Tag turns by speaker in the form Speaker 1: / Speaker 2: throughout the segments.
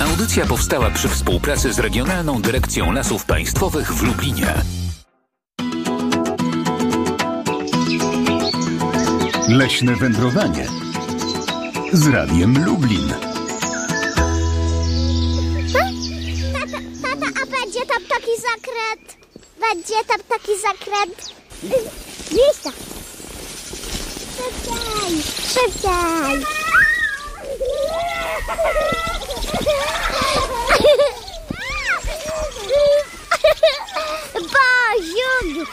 Speaker 1: Audycja powstała przy współpracy z Regionalną Dyrekcją Lasów Państwowych w Lublinie.
Speaker 2: Leśne wędrowanie z Radiem Lublin.
Speaker 3: Tata, tata, a będzie tam taki zakręt? Będzie tam taki zakręt? Miejsca! Szybciej! Szybciej! Boziu!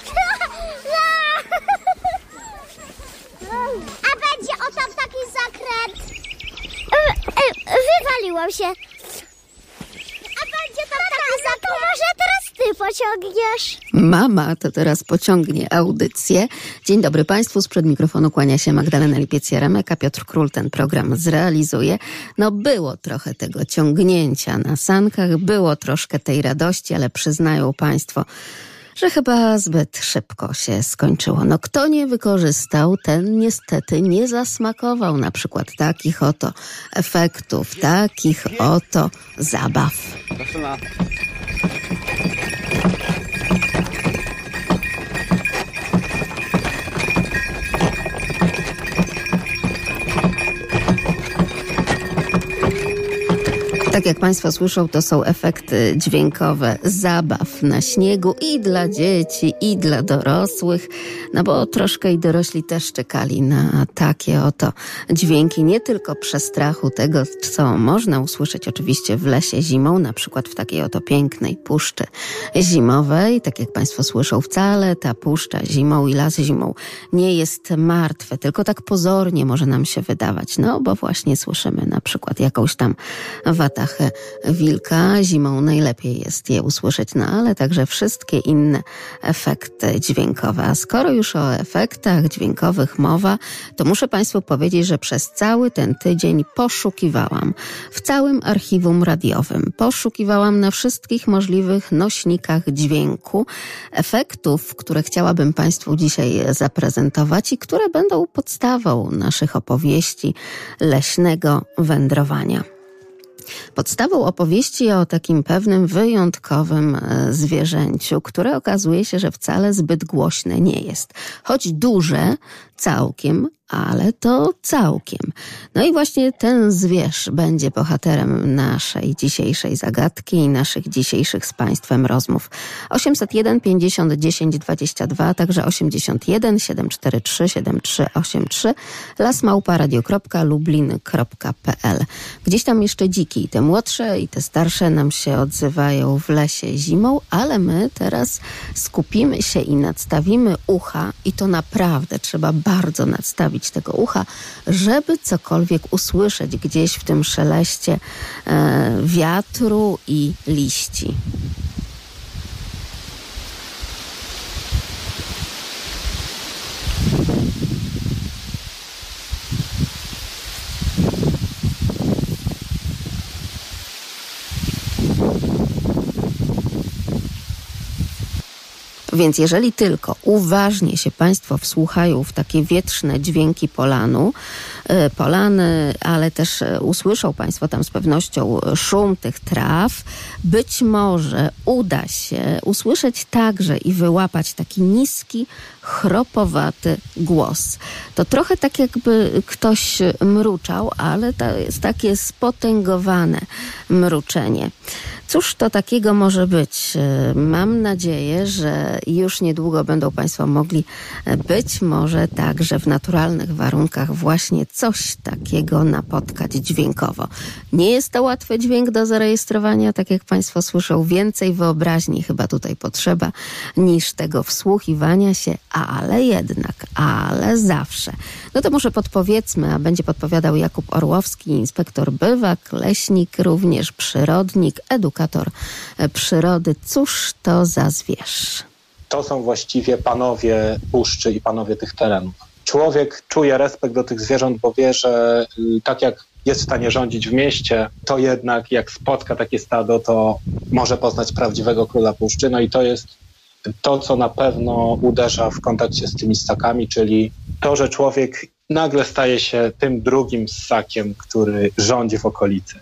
Speaker 3: A będzie o tam taki zakręt? E, e, Wywaliłam się. A będzie tam taki zakręt? To może teraz ty pociągniesz?
Speaker 4: Mama to teraz pociągnie audycję. Dzień dobry Państwu, sprzed mikrofonu kłania się Magdalena Lipiec-Jaremek, a Piotr Król ten program zrealizuje. No było trochę tego ciągnięcia na sankach, było troszkę tej radości, ale przyznają Państwo, że chyba zbyt szybko się skończyło. No kto nie wykorzystał, ten niestety nie zasmakował na przykład takich oto efektów, takich oto zabaw. Tak jak Państwo słyszą, to są efekty dźwiękowe zabaw na śniegu i dla dzieci, i dla dorosłych, no bo troszkę i dorośli też czekali na takie oto dźwięki, nie tylko przestrachu tego, co można usłyszeć oczywiście w lesie zimą, na przykład w takiej oto pięknej puszczy zimowej. Tak jak Państwo słyszą, wcale ta puszcza zimą i las zimą nie jest martwe, tylko tak pozornie może nam się wydawać, no bo właśnie słyszymy na przykład jakąś tam watachę wilka. Zimą najlepiej jest je usłyszeć, no ale także wszystkie inne efekty dźwiękowe. A skoro już o efektach dźwiękowych mowa, to muszę Państwu powiedzieć, że przez cały ten tydzień poszukiwałam w całym archiwum radiowym. Poszukiwałam na wszystkich możliwych nośnikach dźwięku efektów, które chciałabym Państwu dzisiaj zaprezentować i które będą podstawą naszych opowieści leśnego wędrowania. Podstawą opowieści o takim pewnym wyjątkowym e, zwierzęciu, które okazuje się, że wcale zbyt głośne nie jest. Choć duże, całkiem, ale to całkiem. No i właśnie ten zwierz będzie bohaterem naszej dzisiejszej zagadki i naszych dzisiejszych z Państwem rozmów. 801 50 10 22, także 81 743 7383 lasmałparadio.lublin.pl Gdzieś tam jeszcze dziki, te młodsze i te starsze nam się odzywają w lesie zimą, ale my teraz skupimy się i nadstawimy ucha i to naprawdę trzeba bardzo nadstawić tego ucha, żeby cokolwiek usłyszeć gdzieś w tym szeleście e, wiatru i liści. Więc jeżeli tylko uważnie się Państwo wsłuchają w takie wietrzne dźwięki polanu, e, polany, ale też e, usłyszą Państwo tam z pewnością szum tych traw, być może uda się usłyszeć także i wyłapać taki niski, chropowaty głos. To trochę tak jakby ktoś mruczał, ale to jest takie spotęgowane mruczenie. Cóż to takiego może być? Mam nadzieję, że już niedługo będą Państwo mogli być może także w naturalnych warunkach właśnie coś takiego napotkać dźwiękowo. Nie jest to łatwy dźwięk do zarejestrowania, tak jak Państwo słyszą, więcej wyobraźni chyba tutaj potrzeba niż tego wsłuchiwania się, ale jednak, ale zawsze. No to może podpowiedzmy, a będzie podpowiadał Jakub Orłowski, inspektor bywak, leśnik, również przyrodnik, edukator e, przyrody. Cóż to za zwierz?
Speaker 5: To są właściwie panowie puszczy i panowie tych terenów. Człowiek czuje respekt do tych zwierząt, bo wie, że y, tak jak jest w stanie rządzić w mieście, to jednak jak spotka takie stado, to może poznać prawdziwego króla puszczy. No i to jest to, co na pewno uderza w kontakcie z tymi ssakami, czyli to, że człowiek nagle staje się tym drugim ssakiem, który rządzi w okolicy.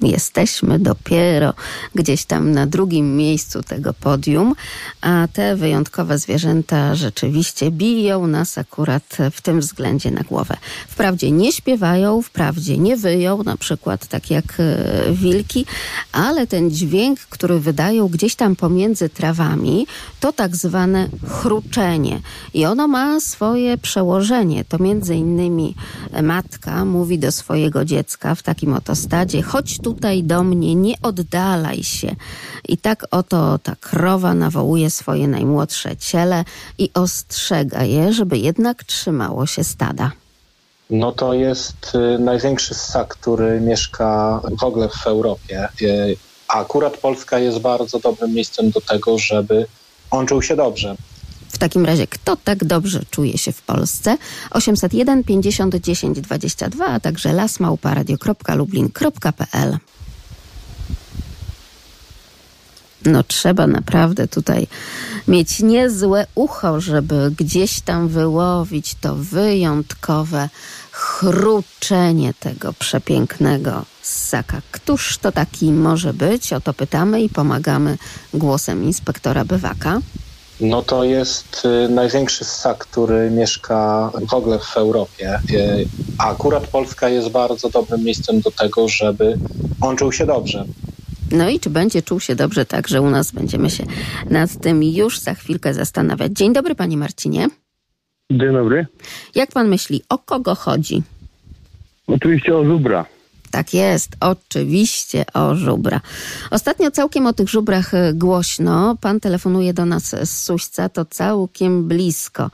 Speaker 4: Jesteśmy dopiero gdzieś tam na drugim miejscu tego podium, a te wyjątkowe zwierzęta rzeczywiście biją nas akurat w tym względzie na głowę. Wprawdzie nie śpiewają, wprawdzie nie wyją, na przykład tak jak e, wilki, ale ten dźwięk, który wydają gdzieś tam pomiędzy trawami, to tak zwane chruczenie. I ono ma swoje przełożenie. To między innymi matka mówi do swojego dziecka w takim oto stadzie, tutaj do mnie, nie oddalaj się. I tak oto ta krowa nawołuje swoje najmłodsze ciele i ostrzega je, żeby jednak trzymało się stada.
Speaker 5: No to jest y, największy ssak, który mieszka w ogóle w Europie. Y, A akurat Polska jest bardzo dobrym miejscem do tego, żeby on czuł się dobrze.
Speaker 4: W takim razie, kto tak dobrze czuje się w Polsce? 801 50 10 22, a także lasmałparadio.lublin.pl No trzeba naprawdę tutaj mieć niezłe ucho, żeby gdzieś tam wyłowić to wyjątkowe chruczenie tego przepięknego ssaka. Któż to taki może być? O to pytamy i pomagamy głosem inspektora Bywaka.
Speaker 5: No to jest y, największy ssak, który mieszka w ogóle w Europie. Y, A akurat Polska jest bardzo dobrym miejscem do tego, żeby on czuł się dobrze.
Speaker 4: No i czy będzie czuł się dobrze tak, że u nas będziemy się nad tym już za chwilkę zastanawiać. Dzień dobry, panie Marcinie.
Speaker 6: Dzień dobry.
Speaker 4: Jak pan myśli, o kogo chodzi?
Speaker 6: Oczywiście o żubra.
Speaker 4: Tak jest, oczywiście o żubra. Ostatnio całkiem o tych żubrach e, głośno. Pan telefonuje do nas z Suśca, to całkiem blisko,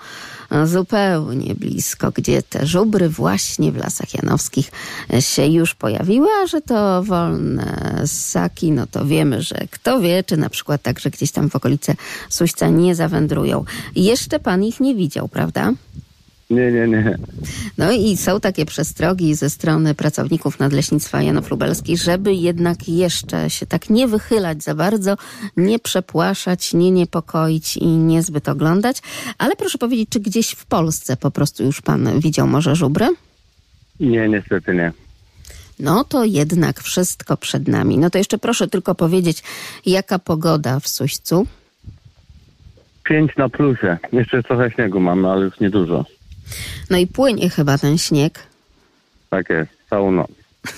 Speaker 4: e, zupełnie blisko, gdzie te żubry właśnie w Lasach Janowskich e, się już pojawiły, a że to wolne ssaki, no to wiemy, że kto wie, czy na przykład także gdzieś tam w okolice Suśca nie zawędrują. Jeszcze pan ich nie widział, prawda?
Speaker 6: Nie, nie, nie.
Speaker 4: No i są takie przestrogi ze strony pracowników Nadleśnictwa Janów Lubelskich, żeby jednak jeszcze się tak nie wychylać za bardzo, nie przepłaszać, nie niepokoić i niezbyt oglądać. Ale proszę powiedzieć, czy gdzieś w Polsce po prostu już pan widział może żubry?
Speaker 6: Nie, niestety nie.
Speaker 4: No to jednak wszystko przed nami. No to jeszcze proszę tylko powiedzieć, jaka pogoda w Suścu?
Speaker 6: Pięć na plusie. Jeszcze trochę śniegu mamy, ale już niedużo.
Speaker 4: No i płynie chyba ten śnieg.
Speaker 6: Tak jest, całą noc.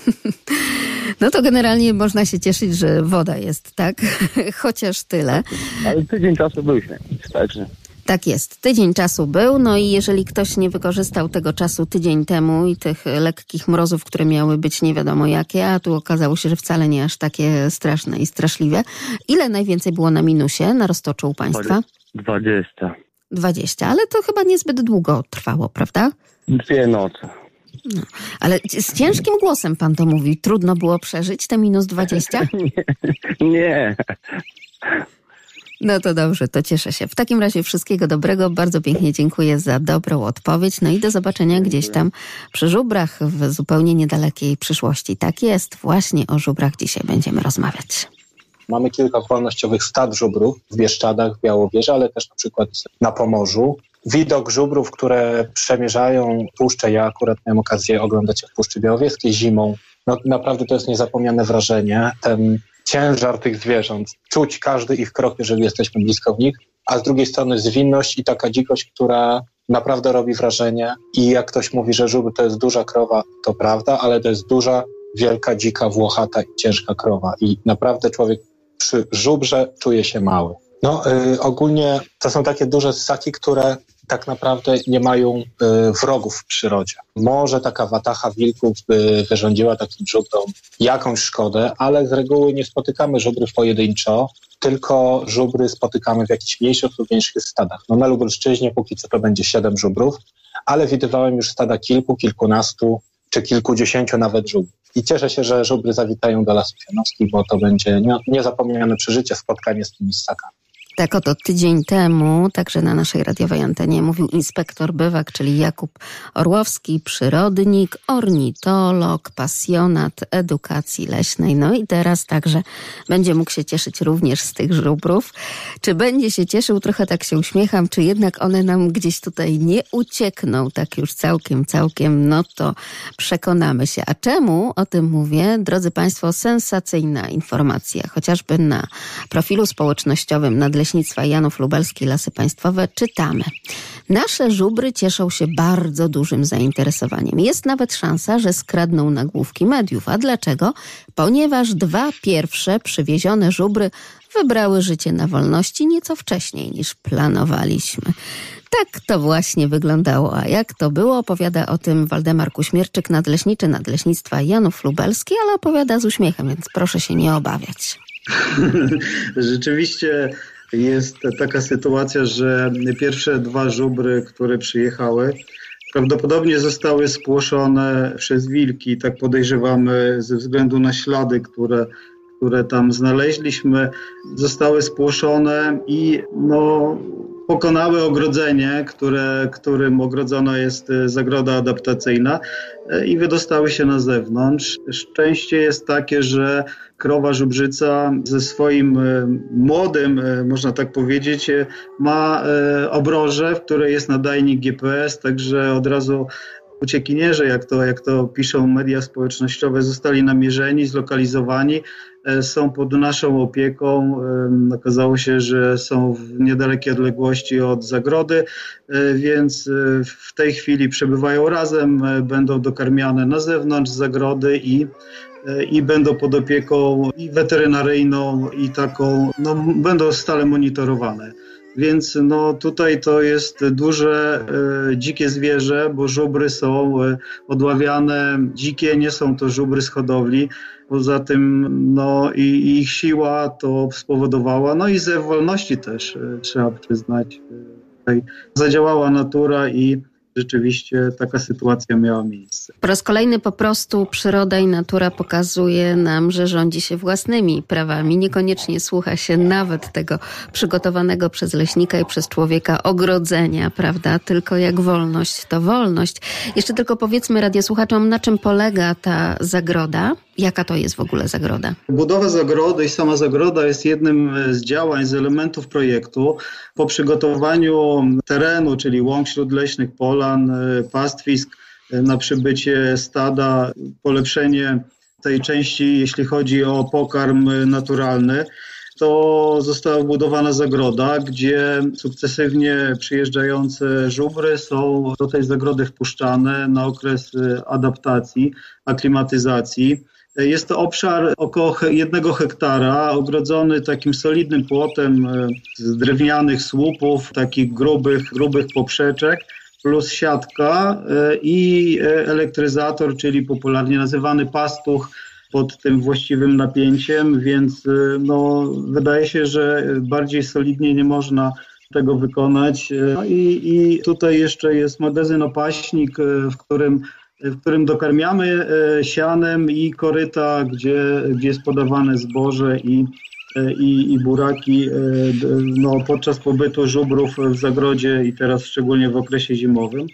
Speaker 4: No to generalnie można się cieszyć, że woda jest, tak? Chociaż tyle.
Speaker 6: Ale tydzień czasu był śnieg, także.
Speaker 4: Tak jest. Tydzień czasu był, no i jeżeli ktoś nie wykorzystał tego czasu tydzień temu i tych lekkich mrozów, które miały być nie wiadomo jakie, a tu okazało się, że wcale nie aż takie straszne i straszliwe. Ile najwięcej było na minusie na roztoczu u państwa?
Speaker 6: Dwadzieścia.
Speaker 4: 20, ale to chyba niezbyt długo trwało, prawda?
Speaker 6: Dwie noce.
Speaker 4: Ale z ciężkim głosem pan to mówi. Trudno było przeżyć te minus 20?
Speaker 6: Nie.
Speaker 4: No to dobrze, to cieszę się. W takim razie wszystkiego dobrego. Bardzo pięknie dziękuję za dobrą odpowiedź. No i do zobaczenia gdzieś tam przy żubrach w zupełnie niedalekiej przyszłości. Tak jest, właśnie o żubrach dzisiaj będziemy rozmawiać.
Speaker 5: Mamy kilka wolnościowych stad żubrów w Bieszczadach, w Białowieży, ale też na przykład na Pomorzu. Widok żubrów, które przemierzają puszczę, ja akurat miałem okazję oglądać w Puszczy Białowieskiej zimą. No, naprawdę to jest niezapomniane wrażenie. Ten ciężar tych zwierząt, czuć każdy ich krok, jeżeli jesteśmy blisko nich, a z drugiej strony zwinność i taka dzikość, która naprawdę robi wrażenie. I jak ktoś mówi, że żubr to jest duża krowa, to prawda, ale to jest duża, wielka, dzika, włochata i ciężka krowa. I naprawdę człowiek przy żubrze czuje się mały. No, y, ogólnie to są takie duże ssaki, które tak naprawdę nie mają y, wrogów w przyrodzie. Może taka watacha wilków by wyrządziła takim żubrom jakąś szkodę, ale z reguły nie spotykamy żubrów pojedynczo, tylko żubry spotykamy w jakichś mniejszych lub większych stadach. No na Lubelszczyźnie póki co to będzie siedem żubrów, ale widywałem już stada kilku, kilkunastu czy kilkudziesięciu nawet żubrów. I cieszę się, że żubry zawitają do Lasów Janowskich, bo to będzie nie- niezapomniane przeżycie, spotkanie z tymi ssakami.
Speaker 4: Tak oto tydzień temu, także na naszej radiowej antenie, mówił inspektor bywak, czyli Jakub Orłowski, przyrodnik, ornitolog, pasjonat edukacji leśnej. No i teraz także będzie mógł się cieszyć również z tych żubrów. Czy będzie się cieszył, trochę tak się uśmiecham, czy jednak one nam gdzieś tutaj nie uciekną tak już całkiem, całkiem, no to przekonamy się. A czemu o tym mówię? Drodzy Państwo, sensacyjna informacja, chociażby na profilu społecznościowym Nadleśnictwa Janów Lubelski Lasy Państwowe czytamy. Nasze żubry cieszą się bardzo dużym zainteresowaniem. Jest nawet szansa, że skradną nagłówki mediów. A dlaczego? Ponieważ dwa pierwsze przywiezione żubry wybrały życie na wolności nieco wcześniej niż planowaliśmy. Tak to właśnie wyglądało. A jak to było, opowiada o tym Waldemar Kuśmierczyk, nadleśniczy Nadleśnictwa Janów Lubelski, ale opowiada z uśmiechem, więc proszę się nie obawiać.
Speaker 7: Rzeczywiście jest taka sytuacja, że pierwsze dwa żubry, które przyjechały, prawdopodobnie zostały spłoszone przez wilki, tak podejrzewamy, ze względu na ślady, które, które tam znaleźliśmy, zostały spłoszone i no, pokonały ogrodzenie, które, którym ogrodzona jest e, zagroda adaptacyjna e, i wydostały się na zewnątrz. Szczęście jest takie, że krowa żubrzyca ze swoim e, młodym, można tak powiedzieć, ma obroże, w której jest nadajnik GPS, także od razu uciekinierzy, jak to, jak to piszą media społecznościowe, zostali namierzeni, zlokalizowani, są pod naszą opieką. Okazało się, że są w niedalekiej odległości od zagrody, e, więc e, w tej chwili przebywają razem, będą dokarmiane na zewnątrz zagrody i i będą pod opieką i weterynaryjną, i taką, no, będą stale monitorowane. Więc no, tutaj to jest duże e, dzikie zwierzę, bo żubry są e, odławiane dzikie, nie są to żubry z hodowli. Poza tym no, i, i ich siła to spowodowała, no i ze wolności też e, trzeba przyznać. Tutaj zadziałała natura i rzeczywiście taka sytuacja miała miejsce.
Speaker 4: Po raz kolejny po prostu przyroda i natura pokazuje nam, że rządzi się własnymi prawami. Niekoniecznie słucha się nawet tego przygotowanego przez leśnika i przez człowieka ogrodzenia, prawda? Tylko jak wolność to wolność. Jeszcze tylko powiedzmy radiosłuchaczom, na czym polega ta zagroda? Jaka to jest w ogóle zagroda?
Speaker 7: Budowa zagrody i sama zagroda jest jednym z działań, z elementów projektu. Po przygotowaniu terenu, czyli łąk śródleśnych, polan, pastwisk, na przybycie stada, polepszenie tej części, jeśli chodzi o pokarm naturalny, to została budowana zagroda, gdzie sukcesywnie przyjeżdżające żubry są do tej zagrody wpuszczane na okres adaptacji, aklimatyzacji. Jest to obszar około jednego hektara, ogrodzony takim solidnym płotem e, z drewnianych słupów, takich grubych, grubych poprzeczek, plus siatka e, i e, elektryzator, czyli popularnie nazywany pastuch pod tym właściwym napięciem, więc no, wydaje się, że bardziej solidnie nie można tego wykonać. No i, I tutaj jeszcze jest magazyn opaśnik, w którym w którym dokarmiamy e, sianem i koryta, gdzie, gdzie jest podawane zboże i, e, i, i buraki e, no, podczas pobytu żubrów w zagrodzie i teraz szczególnie w okresie zimowym.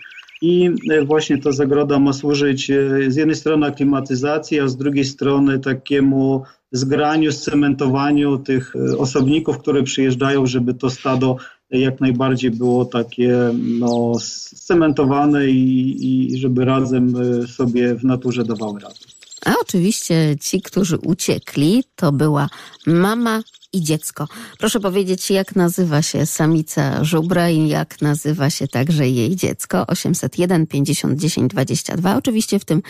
Speaker 7: I właśnie ta zagroda ma służyć z jednej strony aklimatyzacji, a z drugiej strony takiemu zgraniu, scementowaniu tych osobników, które przyjeżdżają, żeby to stado jak najbardziej było takie no, scementowane i, i żeby razem e, sobie w naturze dawały radę.
Speaker 4: A oczywiście ci, którzy uciekli, to była mama i dziecko. Proszę powiedzieć, jak nazywa się samica żubra i jak nazywa się także jej dziecko? 801 50 10 22. Oczywiście w tym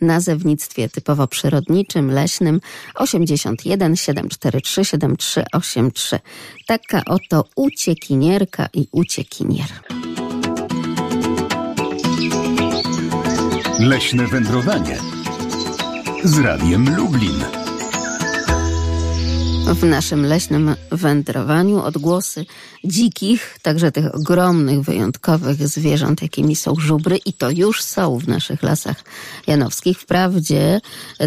Speaker 4: nazewnictwie typowo przyrodniczym, leśnym 81 743 7383. Taka oto uciekinierka i uciekinier.
Speaker 2: Leśne wędrowanie z Radiem Lublin.
Speaker 4: W naszym leśnym wędrowaniu odgłosy dzikich, także tych ogromnych, wyjątkowych zwierząt, jakimi są żubry i to już są w naszych lasach janowskich. Wprawdzie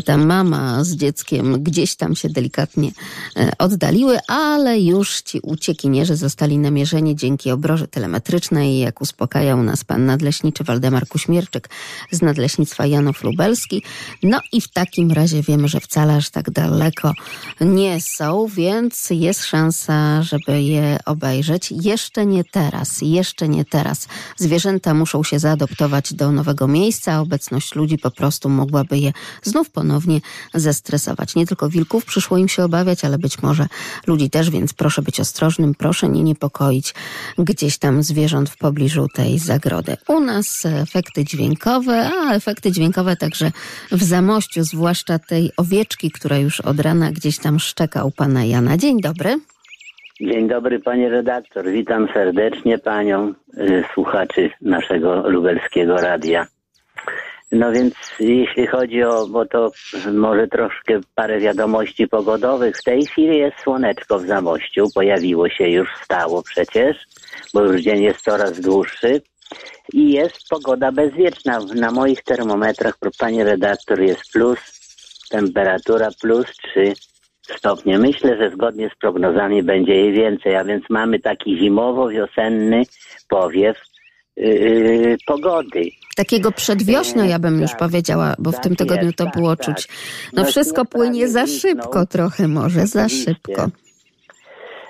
Speaker 4: ta mama z dzieckiem gdzieś tam się delikatnie e, oddaliły, ale już ci uciekinierzy zostali namierzeni dzięki obroży telemetrycznej, jak uspokajał nas pan nadleśniczy Waldemar Kuśmierczyk z Nadleśnictwa Janów Lubelski. No i w takim razie wiemy, że wcale aż tak daleko nie są, więc jest szansa, żeby je obejrzeć. Jeszcze nie teraz, jeszcze nie teraz. Zwierzęta muszą się zaadoptować do nowego miejsca. Obecność ludzi po prostu mogłaby je znów ponownie zestresować. Nie tylko wilków przyszło im się obawiać, ale być może ludzi też, więc proszę być ostrożnym, proszę nie niepokoić gdzieś tam zwierząt w pobliżu tej zagrody. U nas efekty dźwiękowe, a efekty dźwiękowe także w Zamościu, zwłaszcza tej owieczki, która już od rana gdzieś tam szczeka u pana Jana. Dzień dobry.
Speaker 8: Dzień dobry panie redaktor, witam serdecznie panią, y, słuchaczy naszego lubelskiego radia. No więc jeśli chodzi o, bo to może troszkę parę wiadomości pogodowych, w tej chwili jest słoneczko w Zamościu, pojawiło się już stało przecież, bo już dzień jest coraz dłuższy i jest pogoda bezwieczna. Na moich termometrach, panie redaktor, jest plus, temperatura plus 3 stopnie. Myślę, że zgodnie z prognozami będzie jej więcej, a więc mamy taki zimowo-wiosenny powiew yy, pogody.
Speaker 4: Takiego przedwiośnia, ja bym już
Speaker 8: Tak.
Speaker 4: powiedziała, bo w
Speaker 8: Tak
Speaker 4: tym tygodniu
Speaker 8: jest,
Speaker 4: to
Speaker 8: tak,
Speaker 4: było
Speaker 8: tak.
Speaker 4: czuć. No
Speaker 8: No,
Speaker 4: wszystko płynie za szybko trochę może, za szybko.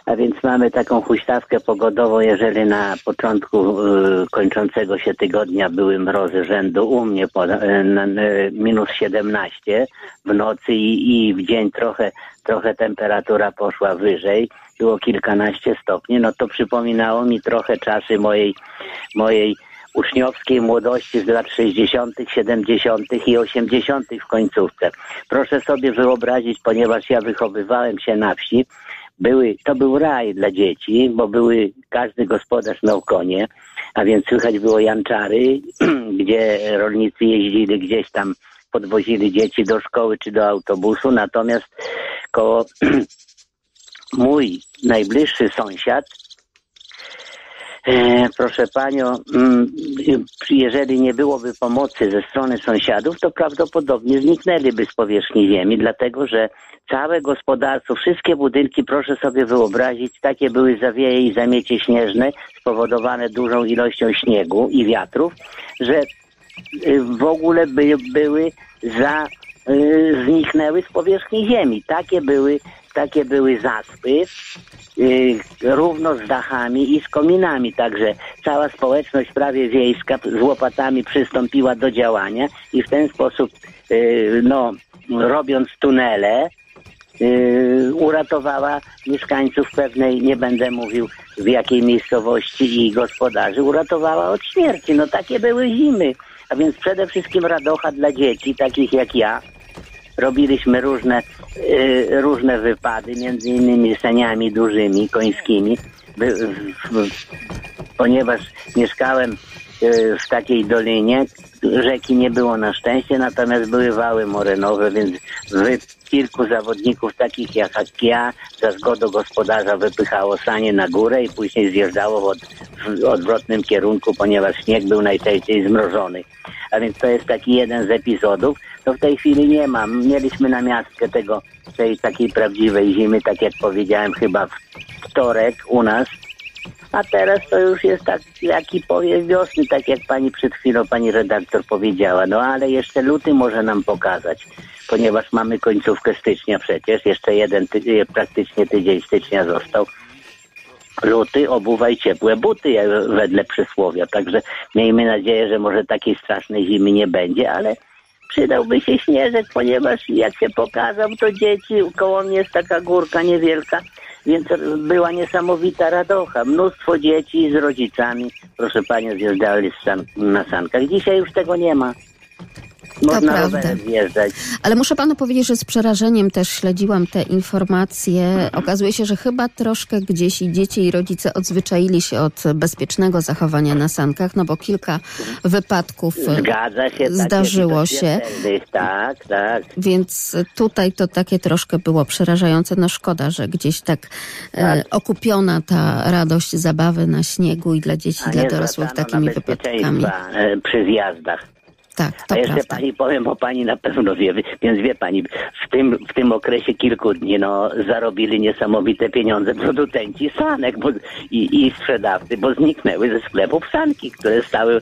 Speaker 8: A więc mamy taką huśtawkę pogodową, jeżeli na początku y, kończącego się tygodnia były mrozy rzędu u mnie po, na, y, minus 17 w nocy i, i w dzień trochę, trochę temperatura poszła wyżej, było kilkanaście stopni, no to przypominało mi trochę czasy mojej, mojej uczniowskiej młodości z lat 60., 70. i 80. w końcówce. Proszę sobie wyobrazić, ponieważ ja wychowywałem się na wsi, były, to był raj dla dzieci, bo były, każdy gospodarz miał konie, a więc słychać było janczary, gdzie rolnicy jeździli gdzieś tam, podwozili dzieci do szkoły czy do autobusu, natomiast koło mój najbliższy sąsiad E, proszę panią, mm, jeżeli nie byłoby pomocy ze strony sąsiadów, to prawdopodobnie zniknęliby z powierzchni ziemi, dlatego że całe gospodarstwo, wszystkie budynki, proszę sobie wyobrazić, takie były zawieje i zamiecie śnieżne spowodowane dużą ilością śniegu i wiatrów, że y, w ogóle by, były za, y, zniknęły z powierzchni ziemi. Takie były, takie były zaspy y, równo z dachami i z kominami. Także cała społeczność prawie wiejska z łopatami przystąpiła do działania i w ten sposób, y, no, robiąc tunele, y, uratowała mieszkańców pewnej, nie będę mówił w jakiej miejscowości i gospodarzy, uratowała od śmierci. No takie były zimy. A więc przede wszystkim radocha dla dzieci, takich jak ja. Robiliśmy różne, y, różne wypady, między innymi seniami dużymi, końskimi, by, w, w, ponieważ mieszkałem y, w takiej dolinie, rzeki nie było na szczęście, natomiast były wały morenowe, więc wy, kilku zawodników takich jak ja za zgodą gospodarza wypychało sanie na górę i później zjeżdżało w, od, w odwrotnym kierunku, ponieważ śnieg był najczęściej zmrożony. A więc to jest taki jeden z epizodów. To w tej chwili nie mam. Mieliśmy na miastkę tego, tej takiej prawdziwej zimy, tak jak powiedziałem, chyba w wtorek u nas. A teraz to już jest tak, jaki powiew wiosny, tak jak pani przed chwilą, pani redaktor powiedziała. No ale jeszcze luty może nam pokazać, ponieważ mamy końcówkę stycznia przecież. Jeszcze jeden ty- praktycznie tydzień stycznia został. Luty, obuwaj ciepłe buty, wedle przysłowia. Także miejmy nadzieję, że może takiej strasznej zimy nie będzie, ale przydałby się śnieżek, ponieważ jak się pokazał, to dzieci, koło mnie jest taka górka niewielka, więc była niesamowita radocha. Mnóstwo dzieci z rodzicami, proszę panią, zjeżdżali na sankach. Dzisiaj już tego nie ma. Można
Speaker 4: prawda.
Speaker 8: rowerem zjeżdżać.
Speaker 4: Ale muszę panu powiedzieć, że z przerażeniem też śledziłam te informacje. Okazuje się, że chyba troszkę gdzieś i dzieci i rodzice odzwyczaili się od bezpiecznego zachowania na sankach, no bo kilka wypadków e,
Speaker 8: Zgadza się.
Speaker 4: zdarzyło się.
Speaker 8: Tak, tak.
Speaker 4: Więc tutaj to takie troszkę było przerażające. No szkoda, że gdzieś tak, e, okupiona ta radość zabawy na śniegu i dla dzieci, i dla dorosłych takimi wypadkami.
Speaker 8: e, przy zjazdach.
Speaker 4: Tak,
Speaker 8: A
Speaker 4: to
Speaker 8: jeszcze
Speaker 4: prawda.
Speaker 8: pani powiem, bo pani na pewno wie, więc wie pani, w tym, w tym okresie kilku dni no, zarobili niesamowite pieniądze producenci sanek bo, i, i sprzedawcy, bo zniknęły ze sklepów sanki, które stały,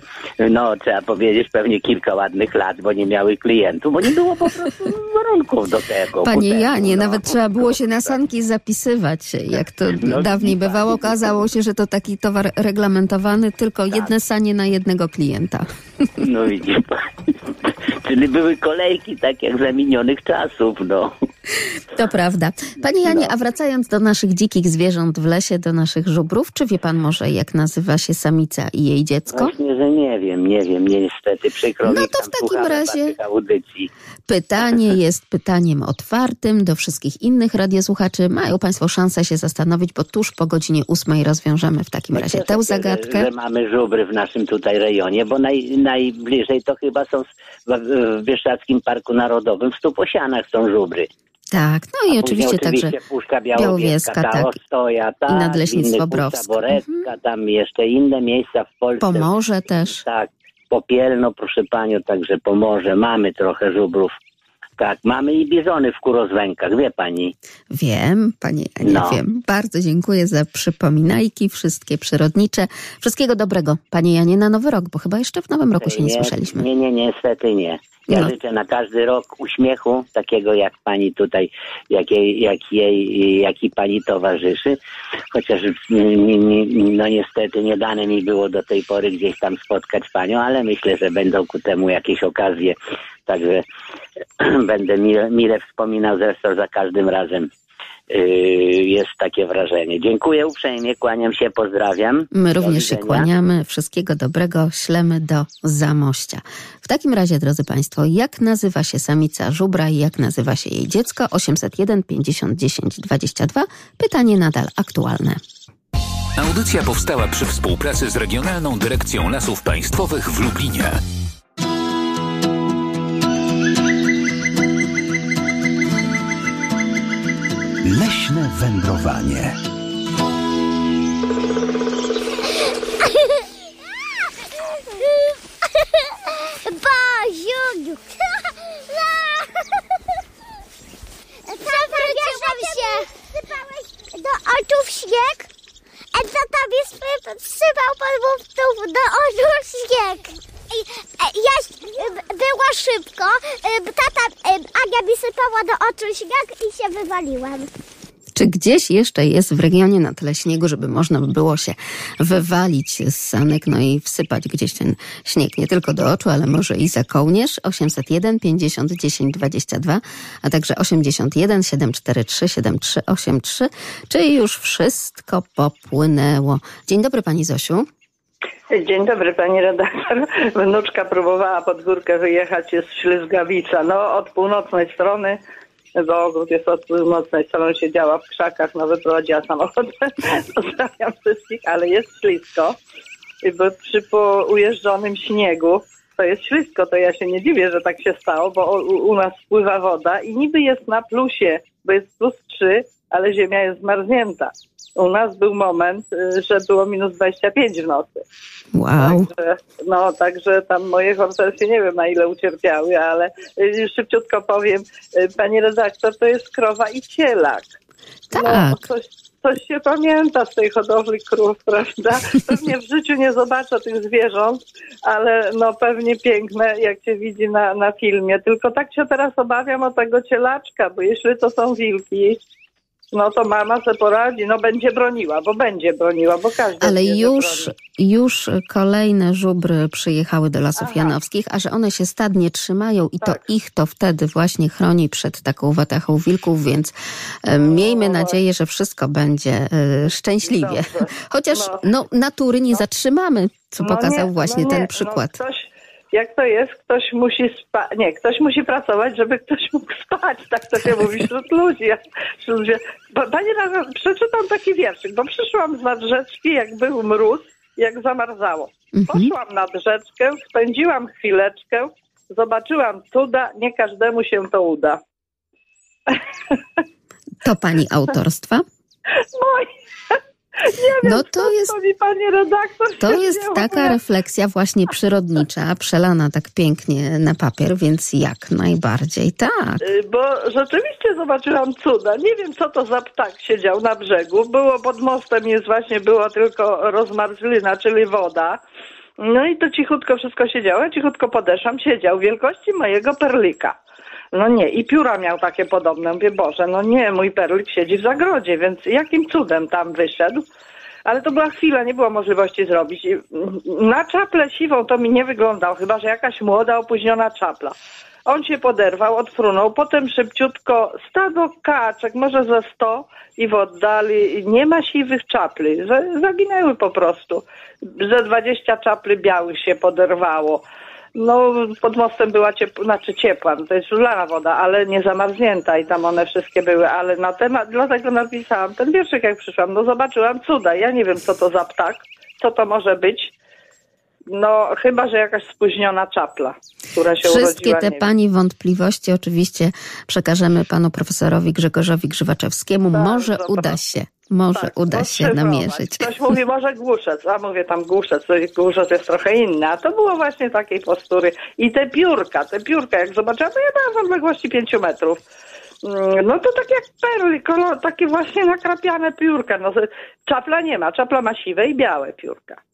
Speaker 8: no trzeba powiedzieć, pewnie kilka ładnych lat, bo nie miały klientów, bo nie było po prostu warunków do tego.
Speaker 4: Panie
Speaker 8: ku temu,
Speaker 4: Janie,
Speaker 8: no.
Speaker 4: nawet trzeba było się na sanki zapisywać, jak to
Speaker 8: No,
Speaker 4: dawniej bywało. Okazało się, że to taki towar reglamentowany, tylko jedne sanie na jednego klienta.
Speaker 8: No widzi pani. Czyli były kolejki tak jak za minionych czasów, no.
Speaker 4: To prawda. Panie Janie, a wracając do naszych dzikich zwierząt w lesie, do naszych żubrów, czy wie pan może, jak nazywa się samica i jej dziecko?
Speaker 8: Właśnie, że nie wiem, nie wiem, niestety przykro
Speaker 4: No
Speaker 8: mi
Speaker 4: to w takim razie-. Pytanie jest pytaniem otwartym do wszystkich innych radiosłuchaczy. Mają państwo szansę się zastanowić, bo tuż po godzinie ósmej rozwiążemy w takim razie tę zagadkę.
Speaker 8: Że, że mamy żubry w naszym tutaj rejonie, bo naj, najbliżej to chyba są w, w Parku Narodowym, w Stuposianach są żubry.
Speaker 4: Tak, no i oczywiście
Speaker 8: później
Speaker 4: także
Speaker 8: oczywiście Puszka Białowieska,
Speaker 4: Białowieska,
Speaker 8: ta
Speaker 4: tak.
Speaker 8: Ostoja, tak,
Speaker 4: Nadleśnictwo
Speaker 8: inne Puszcza
Speaker 4: Browskie.
Speaker 8: Borecka, tam jeszcze inne miejsca w Polsce.
Speaker 4: Pomorze też.
Speaker 8: Tak, Popielno, proszę panią, także Pomorze, mamy trochę żubrów. Tak, mamy i bizony w kurozwękach, wie pani.
Speaker 4: Wiem, panie Janie,
Speaker 8: No.
Speaker 4: wiem. Bardzo dziękuję za przypominajki, wszystkie przyrodnicze. Wszystkiego dobrego, panie Janie, na nowy rok, bo chyba jeszcze w nowym roku się nie, słyszeliśmy.
Speaker 8: Nie, nie, niestety nie. Ja
Speaker 4: No.
Speaker 8: życzę na każdy rok uśmiechu, takiego jak pani tutaj, jak jej, jak jej, jaki pani towarzyszy. Chociaż mm, ni- ni- no niestety nie dane mi było do tej pory gdzieś tam spotkać panią, ale myślę, że będą ku temu jakieś okazje. Także będę mile, mile wspominał zresztą za każdym razem. Yy, jest takie wrażenie. Dziękuję uprzejmie, kłaniam się, pozdrawiam.
Speaker 4: My
Speaker 8: Do
Speaker 4: również się kłaniamy. Wszystkiego dobrego ślemy do Zamościa. W takim razie, drodzy Państwo, jak nazywa się samica żubra i jak nazywa się jej dziecko? 801 50 10 22. Pytanie nadal aktualne.
Speaker 1: Audycja powstała przy współpracy z Regionalną Dyrekcją Lasów Państwowych w Lublinie.
Speaker 2: Leśne wędrowanie.
Speaker 3: Boziu! Zawróciłam się! Sypałeś do oczu śnieg? A co tam jest wsypał pan mu do oczu śnieg? E, ja e, było szybko. e, Tata, e, Ania mi sypała do oczu śnieg i się wywaliłam.
Speaker 4: Czy gdzieś jeszcze jest w regionie na tyle śniegu, żeby można by było się wywalić z sanek, no i wsypać gdzieś ten śnieg nie tylko do oczu, ale może i za kołnierz? 801 50 10 22, a także 81 743 7383. Czy już wszystko popłynęło? Dzień dobry pani Zosiu.
Speaker 9: Dzień dobry pani redaktor. Wnuczka próbowała pod górkę wyjechać, jest ślizgawica. No od północnej strony, bo ogród jest od północnej strony, siedziała w krzakach, no wyprowadziła samochód. Pozdrawiam wszystkich, ale jest ślisko. Bo przy po ujeżdżonym śniegu to jest ślisko, to ja się nie dziwię, że tak się stało, bo u, u nas spływa woda i niby jest na plusie, bo jest plus 3, ale ziemia jest zmarznięta. U nas był moment, y, że było minus 25 w nocy.
Speaker 4: Wow.
Speaker 9: Także, no, także tam moje hortensje nie wiem na ile ucierpiały, ale y, szybciutko powiem, y, pani redaktor, to jest krowa i cielak.
Speaker 4: Tak.
Speaker 9: No, coś, coś się pamięta z tej hodowli krów, prawda? Pewnie w życiu nie zobaczę tych zwierząt, ale no pewnie piękne, jak się widzi na, na filmie. Tylko tak się teraz obawiam o tego cielaczka, bo jeśli to są wilki, no to mama se poradzi, no będzie broniła, bo będzie broniła, bo każdy
Speaker 4: Ale już, już kolejne żubry przyjechały do Lasów
Speaker 9: Aha.
Speaker 4: Janowskich, a że one się stadnie trzymają i to
Speaker 9: Tak.
Speaker 4: ich to wtedy właśnie chroni przed taką watachą wilków, więc e, miejmy nadzieję, że wszystko będzie e, szczęśliwie.
Speaker 9: Dobrze.
Speaker 4: Chociaż
Speaker 9: No.
Speaker 4: no, natury nie zatrzymamy, co
Speaker 9: No
Speaker 4: pokazał
Speaker 9: nie,
Speaker 4: właśnie
Speaker 9: no
Speaker 4: ten
Speaker 9: nie,
Speaker 4: przykład.
Speaker 9: No ktoś, jak to jest, ktoś musi spać, nie, ktoś musi pracować, żeby ktoś mógł spać, tak to się mówi wśród ludzi. Ja, wśród ludzi. Bo, panie, Radosław, przeczytam taki wierszyk, bo przyszłam z nad rzeczki, jak był mróz, jak zamarzało. Poszłam nad rzeczkę, spędziłam chwileczkę, zobaczyłam cuda, nie każdemu się to uda.
Speaker 4: To pani autorstwa?
Speaker 9: Moi. Nie wiem,
Speaker 4: No to jest-
Speaker 9: to mi pani redaktor
Speaker 4: To jest taka
Speaker 9: ja-
Speaker 4: refleksja właśnie przyrodnicza, przelana tak pięknie na papier, więc jak najbardziej tak.
Speaker 9: Y, Bo rzeczywiście zobaczyłam cuda. Nie wiem, co to za ptak siedział na brzegu. Było pod mostem, jest właśnie, było tylko rozmarzlina, czyli woda. No i to cichutko wszystko siedziało. Ja cichutko podeszłam, siedział wielkości mojego perlika. No nie, i pióra miał takie podobne. Mówię, Boże, no nie, mój perlik siedzi w zagrodzie, więc jakim cudem tam wyszedł? Ale to była chwila, nie było możliwości zrobić. Na czaplę siwą to mi nie wyglądał, chyba że jakaś młoda, opóźniona czapla. On się poderwał, odfrunął, potem szybciutko stado kaczek, może ze sto i w oddali nie ma siwych czapli. Zaginęły po prostu. Ze dwadzieścia czapli białych się poderwało. No, pod mostem była ciepła, znaczy ciepła, no to jest żulana woda, ale nie zamarznięta i tam one wszystkie były, ale na temat, dlatego napisałam ten wierszyk jak przyszłam, no zobaczyłam cuda, ja nie wiem co to za ptak, co to może być, no chyba, że jakaś spóźniona czapla, która się
Speaker 4: Wszystkie
Speaker 9: urodziła,
Speaker 4: te
Speaker 9: nie wiem.
Speaker 4: pani wątpliwości oczywiście przekażemy panu profesorowi Grzegorzowi Grzywaczewskiemu. Może uda się, może
Speaker 9: Tak,
Speaker 4: uda się namierzyć.
Speaker 9: Ktoś mówi może głuszec, a mówię tam głuszec, głuszec jest trochę inny, a to było właśnie takiej postury. I te piórka, te piórka, jak zobaczyłam, to ja byłam w odległości pięciu metrów. Mm, No to tak jak perly, kolor, takie właśnie nakrapiane piórka. No, czapla nie ma, czapla ma siwe i białe piórka.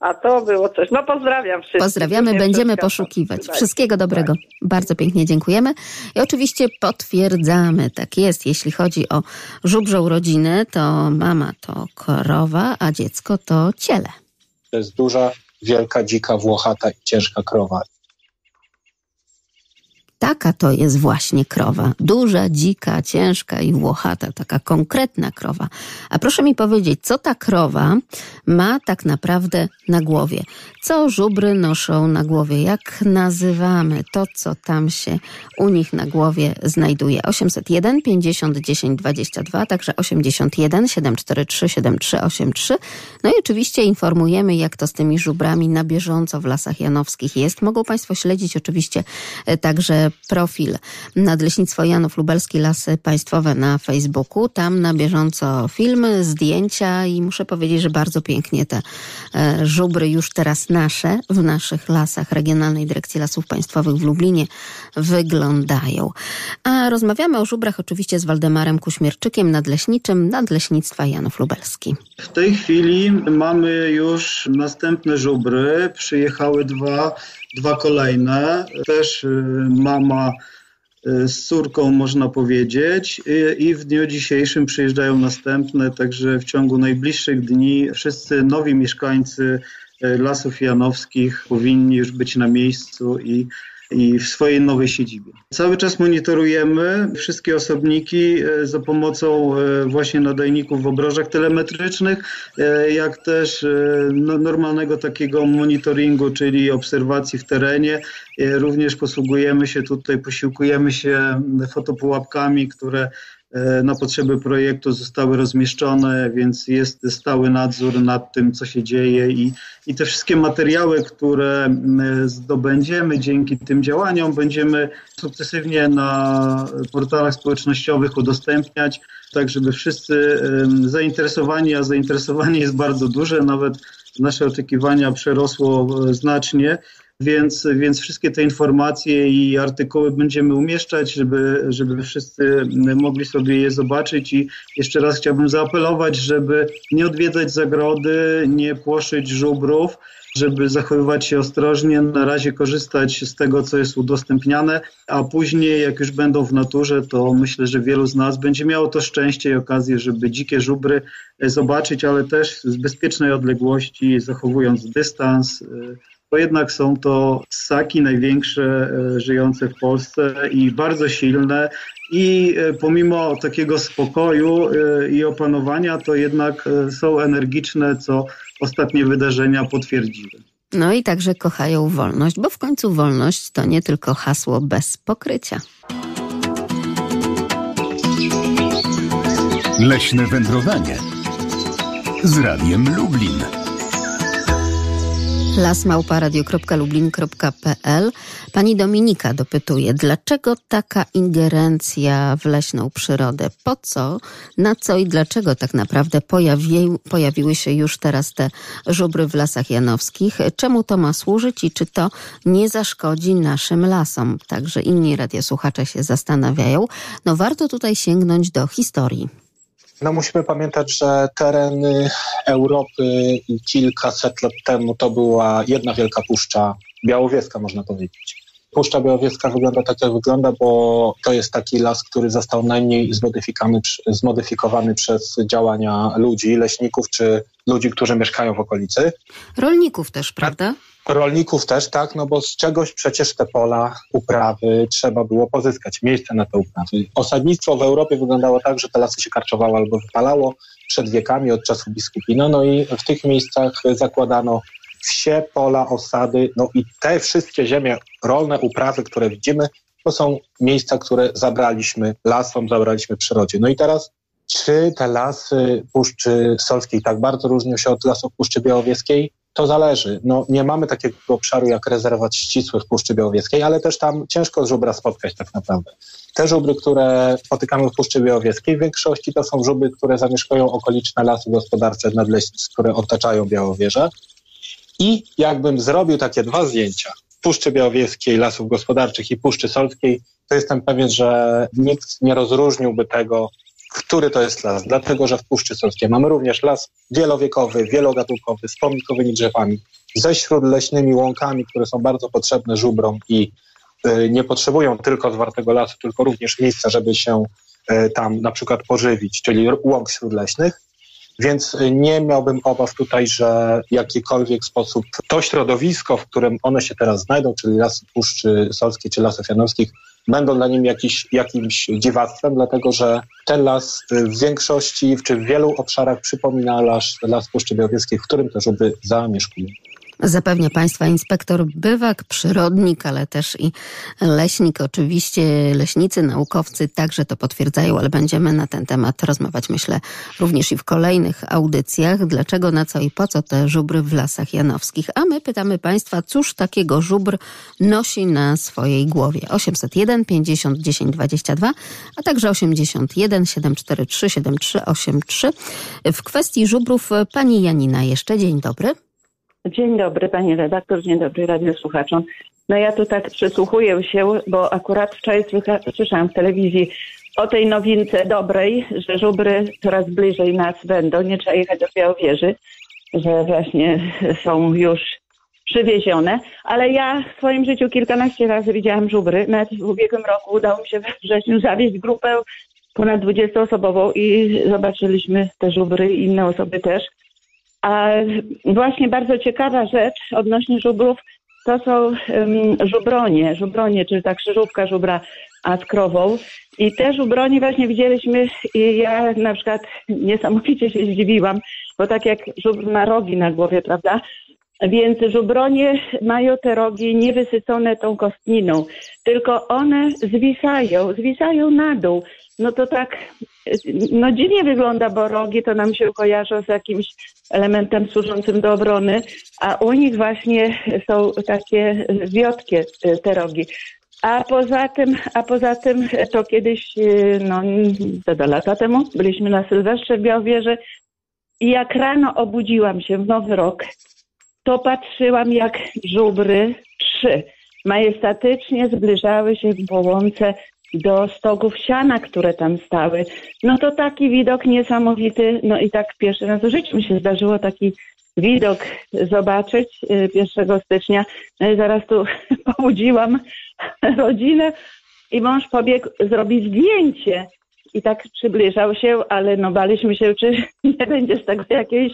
Speaker 9: A to było coś. No pozdrawiam wszystkich.
Speaker 4: Pozdrawiamy, będziemy poszukiwać.
Speaker 9: Tak.
Speaker 4: Wszystkiego dobrego. Bardzo pięknie dziękujemy. I oczywiście potwierdzamy, tak jest, jeśli chodzi o żubrzą rodzinę, to mama to korowa, a dziecko to ciele.
Speaker 5: To jest duża, wielka, dzika, włochata i ciężka krowa.
Speaker 4: Taka to jest właśnie krowa. Duża, dzika, ciężka i włochata, taka konkretna krowa. A proszę mi powiedzieć, co ta krowa ma tak naprawdę na głowie? Co żubry noszą na głowie? Jak nazywamy to, co tam się u nich na głowie znajduje? 801 50 10 22, także 81 743 7383. No i oczywiście informujemy, jak to z tymi żubrami na bieżąco w Lasach Janowskich jest. Mogą Państwo śledzić oczywiście e, także profil Nadleśnictwo Janów Lubelski Lasy Państwowe na Facebooku. Tam na bieżąco filmy, zdjęcia i muszę powiedzieć, że bardzo pięknie te e, żubry już teraz nasze w naszych lasach Regionalnej Dyrekcji Lasów Państwowych w Lublinie wyglądają. A rozmawiamy o żubrach oczywiście z Waldemarem Kuśmierczykiem, nadleśniczym Nadleśnictwa Janów Lubelski.
Speaker 7: W tej chwili mamy już następne żubry. Przyjechały dwa, dwa kolejne. Też y, mama y, z córką, można powiedzieć. Y, I w dniu dzisiejszym przyjeżdżają następne, także w ciągu najbliższych dni wszyscy nowi mieszkańcy Lasów Janowskich powinni już być na miejscu i i w swojej nowej siedzibie. Cały czas monitorujemy wszystkie osobniki e, za pomocą e, właśnie nadajników w obrożach telemetrycznych, e, jak też no, normalnego takiego monitoringu, czyli obserwacji w terenie. Również posługujemy się tutaj, posiłkujemy się fotopułapkami, które na potrzeby projektu zostały rozmieszczone, więc jest stały nadzór nad tym, co się dzieje i, i te wszystkie materiały, które zdobędziemy dzięki tym działaniom, będziemy sukcesywnie na portalach społecznościowych udostępniać, tak żeby wszyscy zainteresowani, a zainteresowanie jest bardzo duże, nawet nasze oczekiwania przerosło e, znacznie. Więc, więc wszystkie te informacje i artykuły będziemy umieszczać, żeby, żeby wszyscy mogli sobie je zobaczyć. I jeszcze raz chciałbym zaapelować, żeby nie odwiedzać zagrody, nie płoszyć żubrów, żeby zachowywać się ostrożnie, na razie korzystać z tego, co jest udostępniane, a później, jak już będą w naturze, to myślę, że wielu z nas będzie miało to szczęście i okazję, żeby dzikie żubry zobaczyć, ale też z bezpiecznej odległości, zachowując dystans bo jednak są to ssaki największe e, żyjące w Polsce i bardzo silne i e, pomimo takiego spokoju e, i opanowania, to jednak są energiczne, co ostatnie wydarzenia potwierdziły.
Speaker 4: No i także kochają wolność, bo w końcu wolność to nie tylko hasło bez pokrycia.
Speaker 2: Leśne wędrowanie z Radiem Lublin.
Speaker 4: lasmałparadio.lublin.pl Pani Dominika dopytuje, dlaczego taka ingerencja w leśną przyrodę? Po co, na co i dlaczego tak naprawdę pojawi, pojawiły się już teraz te żubry w lasach janowskich? Czemu to ma służyć i czy to nie zaszkodzi naszym lasom? Także inni radiosłuchacze się zastanawiają. No warto tutaj sięgnąć do historii.
Speaker 5: No musimy pamiętać, że tereny Europy kilkaset lat temu to była jedna wielka puszcza białowieska, można powiedzieć. Puszcza Białowieska wygląda tak, jak wygląda, bo to jest taki las, który został najmniej zmodyfikowany, zmodyfikowany przez działania ludzi, leśników czy ludzi, którzy mieszkają w okolicy.
Speaker 4: Rolników też, prawda?
Speaker 5: Rolników też, tak, no bo z czegoś przecież te pola, uprawy trzeba było pozyskać, miejsce na te uprawy. Osadnictwo w Europie wyglądało tak, że te lasy się karczowało albo wypalało przed wiekami od czasów biskupina, no i w tych miejscach zakładano wsie, pola, osady, no i te wszystkie ziemie rolne, uprawy, które widzimy, to są miejsca, które zabraliśmy lasom, zabraliśmy przyrodzie. No i teraz, czy te lasy Puszczy Solskiej tak bardzo różnią się od lasów Puszczy Białowieskiej? To zależy. No, nie mamy takiego obszaru jak rezerwat ścisły w Puszczy Białowieskiej, ale też tam ciężko żubra spotkać tak naprawdę. Te żubry, które spotykamy w Puszczy Białowieskiej, w większości to są żubry, które zamieszkują okoliczne lasy gospodarcze nadleśnic, które otaczają Białowieżę. I jakbym zrobił takie dwa zdjęcia, Puszczy Białowieskiej, Lasów Gospodarczych i Puszczy Solskiej, to jestem pewien, że nikt nie rozróżniłby tego, który to jest las, dlatego że w Puszczy Solskiej mamy również las wielowiekowy, wielogatunkowy, z pomnikowymi drzewami, ze śródleśnymi łąkami, które są bardzo potrzebne żubrom i y, nie potrzebują tylko zwartego lasu, tylko również miejsca, żeby się y, tam na przykład pożywić, czyli łąk śródleśnych. Więc nie miałbym obaw tutaj, że w jakikolwiek sposób to środowisko, w którym one się teraz znajdą, czyli lasy Puszczy Solskiej czy Lasów Janowskich, będą dla nim jakiś, jakimś dziwactwem, dlatego że ten las w większości, czy w wielu obszarach przypomina las, las Puszczy Białowieskiej, w którym też żuby zamieszkują.
Speaker 4: Zapewnia Państwa inspektor Bywak, przyrodnik, ale też i leśnik. Oczywiście leśnicy, naukowcy także to potwierdzają, ale będziemy na ten temat rozmawiać, myślę, również i w kolejnych audycjach. Dlaczego, na co i po co te żubry w lasach janowskich? A my pytamy Państwa, cóż takiego żubr nosi na swojej głowie? 801 50 10 22, a także 81 743 7383. W kwestii żubrów pani Janina jeszcze. Dzień dobry.
Speaker 10: Dzień dobry, pani redaktor, dzień dobry radiosłuchaczom. No ja tu tak przysłuchuję się, bo akurat wczoraj słyszałam w telewizji o tej nowince dobrej, że żubry coraz bliżej nas będą, nie trzeba jechać do Białowieży, że właśnie są już przywiezione, ale ja w swoim życiu kilkanaście razy widziałam żubry. Nawet w ubiegłym roku udało mi się we wrześniu zawieźć grupę ponad 20-osobową i zobaczyliśmy te żubry i inne osoby też. A właśnie bardzo ciekawa rzecz odnośnie żubrów to są um, żubronie, żubronie, czyli ta krzyżówka żubra askrową. I te żubronie właśnie widzieliśmy i ja na przykład niesamowicie się zdziwiłam, bo tak jak żubr ma rogi na głowie, prawda? Więc żubronie mają te rogi niewysycone tą kostniną, tylko one zwisają, zwisają na dół. No to tak, no dziwnie wygląda, bo rogi to nam się kojarzą z jakimś elementem służącym do obrony, a u nich właśnie są takie wiotkie te rogi. A poza tym, a poza tym to kiedyś, no to do lata temu, byliśmy na Sylwestrze w Białowieży i jak rano obudziłam się w Nowy Rok, to patrzyłam jak żubry trzy majestatycznie zbliżały się w łące do stogów siana, które tam stały. No to taki widok niesamowity. No i tak pierwszy raz w życiu mi się zdarzyło taki widok zobaczyć 1 y, stycznia. No i zaraz tu pobudziłam rodzinę i mąż pobiegł zrobić zdjęcie. I tak przybliżał się, ale no baliśmy się, czy nie będzie z tego jakiejś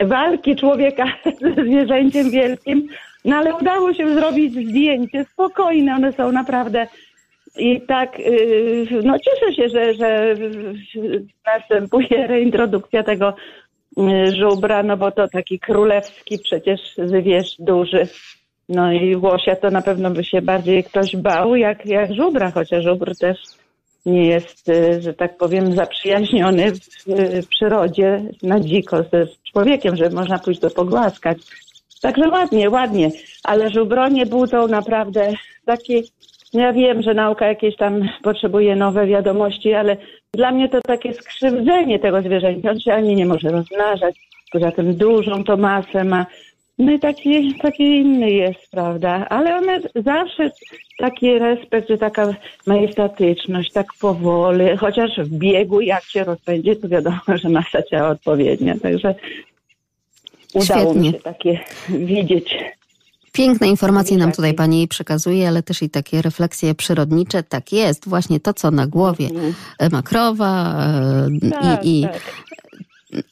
Speaker 10: walki człowieka ze zwierzęciem wielkim. No ale udało się zrobić zdjęcie spokojne. One są naprawdę i tak, y, no cieszę się, że, że następuje reintrodukcja tego y, żubra, no bo to taki królewski przecież zwierz duży. No i łosia to na pewno by się bardziej ktoś bał jak, jak żubra, chociaż żubr też nie jest, y, że tak powiem, zaprzyjaźniony w, przyrodzie na dziko ze człowiekiem, że można pójść go pogłaskać. Także ładnie, ładnie, ale żubronie budzą naprawdę takie, no ja wiem, że nauka jakieś tam potrzebuje nowe wiadomości, ale dla mnie to takie skrzywdzenie tego zwierzęcia. On się ani nie może rozmnażać, poza tym dużą to masę ma. No i taki, taki inny jest, prawda? Ale one zawsze taki respekt, że taka majestatyczność, tak powoli, chociaż w biegu jak się rozpędzi, to wiadomo, że masa ciała odpowiednia. Także udało
Speaker 4: Świetnie.
Speaker 10: mi się takie widzieć.
Speaker 4: Piękne informacje nam tutaj pani przekazuje, ale też i takie refleksje przyrodnicze. Tak jest, właśnie to, co na głowie e, ma krowa e,
Speaker 10: Tak,
Speaker 4: i, i,
Speaker 10: tak.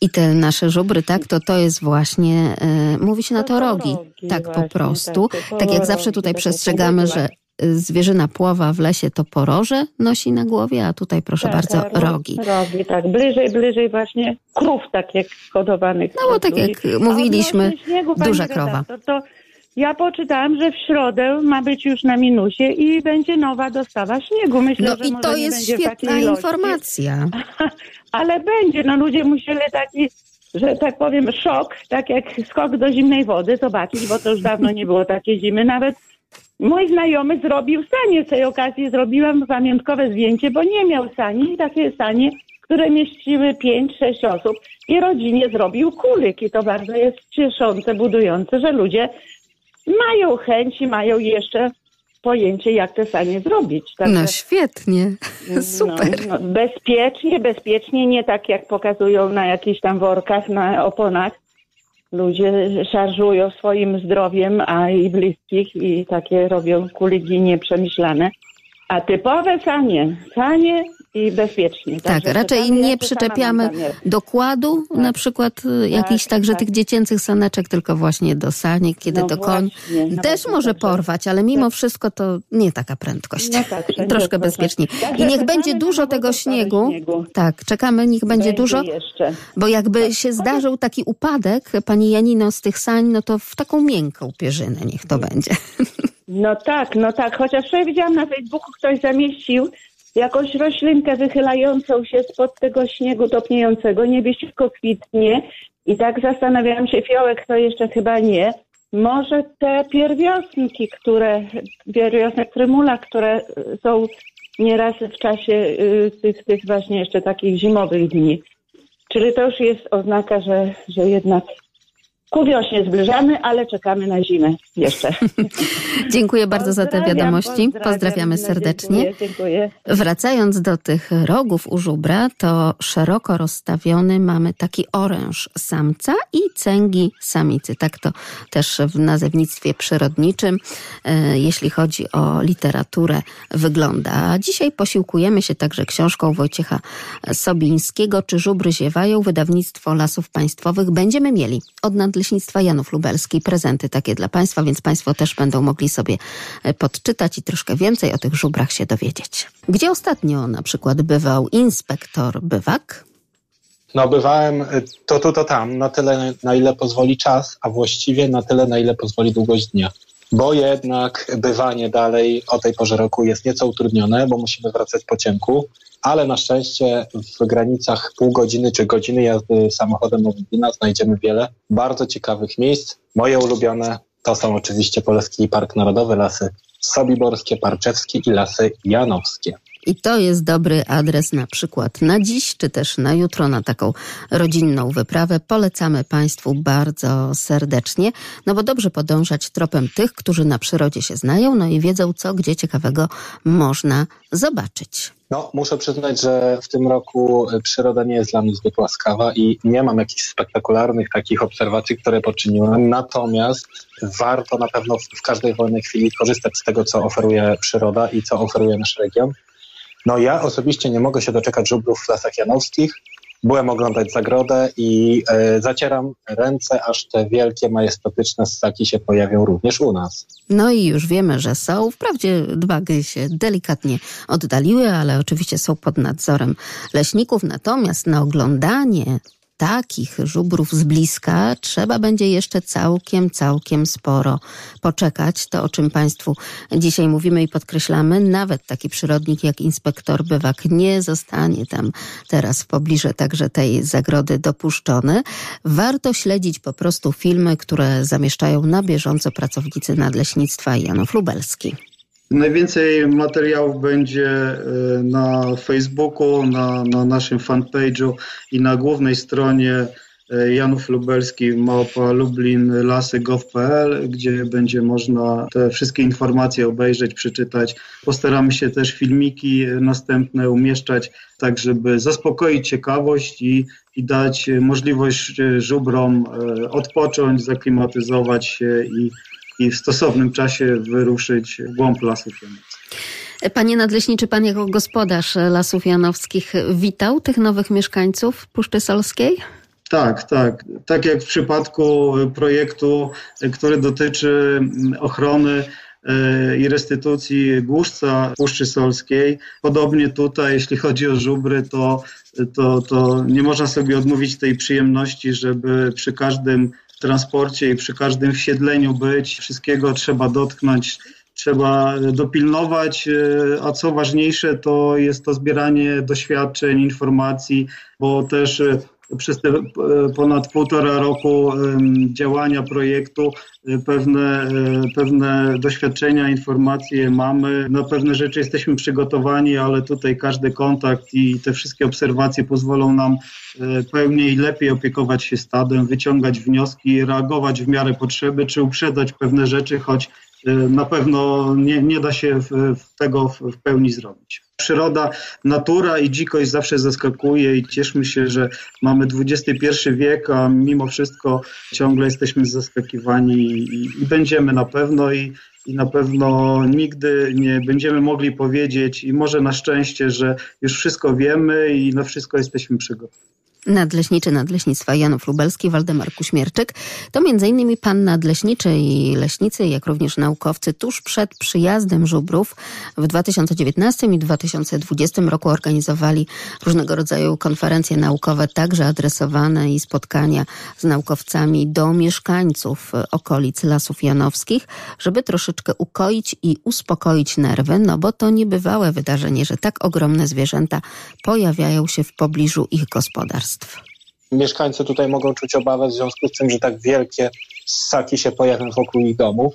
Speaker 4: i te nasze żubry, tak, to to jest właśnie, e, mówi się na to rogi. Tak po prostu.
Speaker 10: tak,
Speaker 4: Tak jak zawsze tutaj przestrzegamy, że e, zwierzyna płowa w lesie to poroże nosi na głowie, a tutaj proszę
Speaker 10: Tak,
Speaker 4: bardzo
Speaker 10: tak,
Speaker 4: rogi.
Speaker 10: Rogi, tak. Bliżej, bliżej właśnie krów, tak jak hodowanych.
Speaker 4: No bo tak jak mówiliśmy,
Speaker 10: śniegu,
Speaker 4: duża krowa.
Speaker 10: redaktor, To ja poczytałam, że w środę ma być już na minusie i będzie nowa dostawa śniegu. Myślę,
Speaker 4: No
Speaker 10: że
Speaker 4: i
Speaker 10: może
Speaker 4: to
Speaker 10: nie
Speaker 4: jest świetna informacja.
Speaker 10: Ale będzie, no ludzie musieli taki, że tak powiem, szok, tak jak skok do zimnej wody zobaczyć, bo to już dawno nie było takiej zimy. Nawet mój znajomy zrobił sanie. Z tej okazji zrobiłam pamiątkowe zdjęcie, bo nie miał sani, takie sanie, które mieściły 5-6 osób i rodzinie zrobił kulik. I to bardzo jest cieszące, budujące, że ludzie mają chęć i mają jeszcze pojęcie, jak te sanie zrobić. Także-
Speaker 4: No świetnie, super.
Speaker 10: no, no, bezpiecznie, bezpiecznie, nie tak jak pokazują na jakichś tam workach, na oponach. Ludzie szarżują swoim zdrowiem, a i bliskich i takie robią kuligi nieprzemyślane. A typowe sanie, sanie i bezpiecznie.
Speaker 4: Tak,
Speaker 10: Także
Speaker 4: raczej
Speaker 10: czytamy,
Speaker 4: nie
Speaker 10: ja
Speaker 4: przyczepiamy dokładu, na przykład y, jakichś także
Speaker 10: tak.
Speaker 4: tych dziecięcych saneczek, tylko właśnie do saniek, kiedy
Speaker 10: No
Speaker 4: to koń
Speaker 10: no
Speaker 4: też może porwać, ale mimo wszystko to nie taka prędkość.
Speaker 10: No tak,
Speaker 4: Troszkę
Speaker 10: proszę.
Speaker 4: bezpieczniej. I niech będzie dużo tego śniegu.
Speaker 10: śniegu.
Speaker 4: Tak, czekamy, niech będzie,
Speaker 10: Będzie
Speaker 4: dużo,
Speaker 10: jeszcze.
Speaker 4: bo jakby się zdarzył taki upadek, pani Janino, z tych sań, no to w taką miękką pierzynę niech to będzie.
Speaker 10: No tak, no tak. Chociaż wczoraj widziałam na Facebooku, ktoś zamieścił jakąś roślinkę wychylającą się spod tego śniegu topniejącego, niebieściutko kwitnie. I tak zastanawiałam się, fiołek to jeszcze chyba nie. Może te pierwiosnki, które, pierwiosnek trymula, które y, są nieraz w czasie y, tych, tych właśnie jeszcze takich zimowych dni. Czyli to już jest oznaka, że, że jednak ku wiośnie zbliżamy, ale czekamy na zimę jeszcze.
Speaker 4: Dziękuję bardzo za te wiadomości.
Speaker 10: pozdrawiam.
Speaker 4: Pozdrawiamy serdecznie.
Speaker 10: Dziękuję, dziękuję.
Speaker 4: Wracając do tych rogów u żubra, to szeroko rozstawiony mamy taki oręż samca i cęgi samicy. Tak to też w nazewnictwie przyrodniczym, e, jeśli chodzi o literaturę, wygląda. A dzisiaj posiłkujemy się także książką Wojciecha Sobińskiego, Czy żubry ziewają? Wydawnictwo Lasów Państwowych. Będziemy mieli od Nadleśnictwa Janów Lubelskiej prezenty takie dla Państwa, więc Państwo też będą mogli sobie e, podczytać i troszkę więcej o tych żubrach się dowiedzieć. Gdzie ostatnio na przykład bywał inspektor Bywak?
Speaker 5: No bywałem y, to tu, to tam, na tyle, na ile pozwoli czas, a właściwie na tyle, na ile pozwoli długość dnia. Bo jednak bywanie dalej o tej porze roku jest nieco utrudnione, bo musimy wracać po ciemku, ale na szczęście w granicach pół godziny czy godziny jazdy samochodem od Lublina znajdziemy wiele bardzo ciekawych miejsc. Moje ulubione to są oczywiście Polski Park Narodowy, Lasy Sobiborskie, Parczewskie i Lasy Janowskie.
Speaker 4: I to jest dobry adres na przykład na dziś, czy też na jutro, na taką rodzinną wyprawę. Polecamy Państwu bardzo serdecznie, no bo dobrze podążać tropem tych, którzy na przyrodzie się znają, no i wiedzą, co gdzie ciekawego można zobaczyć.
Speaker 5: No, muszę przyznać, że w tym roku y, przyroda nie jest dla mnie zbyt łaskawa i nie mam jakichś spektakularnych takich obserwacji, które poczyniłem. Natomiast warto na pewno w każdej wolnej chwili korzystać z tego, co oferuje przyroda i co oferuje nasz region. No ja osobiście nie mogę się doczekać żubrów w Lasach Janowskich. Byłem oglądać zagrodę i e, zacieram ręce, aż te wielkie, majestatyczne ssaki się pojawią również u nas.
Speaker 4: No i już wiemy, że są. Wprawdzie dwagi się delikatnie oddaliły, ale oczywiście są pod nadzorem leśników. Natomiast na oglądanie takich żubrów z bliska trzeba będzie jeszcze całkiem, całkiem sporo poczekać. To, o czym Państwu dzisiaj mówimy i podkreślamy, nawet taki przyrodnik jak inspektor Bywak nie zostanie tam teraz w pobliżu także tej zagrody dopuszczony. Warto śledzić po prostu filmy, które zamieszczają na bieżąco pracownicy Nadleśnictwa Janów Lubelski.
Speaker 7: Najwięcej materiałów będzie e, na Facebooku, na, na naszym fanpage'u i na głównej stronie e, Janów Lubelski, małpa Lublin, lasy.gov.pl, gdzie będzie można te wszystkie informacje obejrzeć, przeczytać. Postaramy się też filmiki następne umieszczać, tak żeby zaspokoić ciekawość i, i dać możliwość żubrom e, odpocząć, zaklimatyzować się i i w stosownym czasie wyruszyć w głąb lasów janowskich.
Speaker 4: Panie nadleśniczy, pan jako gospodarz Lasów Janowskich witał tych nowych mieszkańców Puszczy Solskiej?
Speaker 7: Tak, tak. Tak jak w przypadku projektu, który dotyczy ochrony e, i restytucji głuszca Puszczy Solskiej. Podobnie tutaj, jeśli chodzi o żubry, to, to, to nie można sobie odmówić tej przyjemności, żeby przy każdym transporcie i przy każdym wsiedleniu być. Wszystkiego trzeba dotknąć, trzeba dopilnować, e, a co ważniejsze, to jest to zbieranie doświadczeń, informacji, bo też e, przez te e, ponad półtora roku działania projektu pewne, pewne doświadczenia, informacje mamy. Na pewne rzeczy jesteśmy przygotowani, ale tutaj każdy kontakt i te wszystkie obserwacje pozwolą nam pełniej i lepiej opiekować się stadem, wyciągać wnioski, reagować w miarę potrzeby, czy uprzedzać pewne rzeczy, choć na pewno nie, nie da się tego w pełni zrobić. Przyroda, natura i dzikość zawsze zaskakuje i cieszmy się, że mamy XXI wiek, a mimo wszystko ciągle jesteśmy zaskakiwani i, i będziemy na pewno i, i na pewno nigdy nie będziemy mogli powiedzieć i może na szczęście, że już wszystko wiemy i na wszystko jesteśmy przygotowani
Speaker 4: nadleśniczy Nadleśnictwa Janów Lubelski, Waldemar Kuśmierczyk. To m.in. pan nadleśniczy i leśnicy, jak również naukowcy tuż przed przyjazdem żubrów w 2019 i 2020 roku organizowali różnego rodzaju konferencje naukowe, także adresowane i spotkania z naukowcami do mieszkańców okolic Lasów Janowskich, żeby troszeczkę ukoić i uspokoić nerwy, no bo to niebywałe wydarzenie, że tak ogromne zwierzęta pojawiają się w pobliżu ich gospodarstw
Speaker 5: Mieszkańcy tutaj mogą czuć obawę w związku z tym, że tak wielkie ssaki się pojawią wokół ich domów,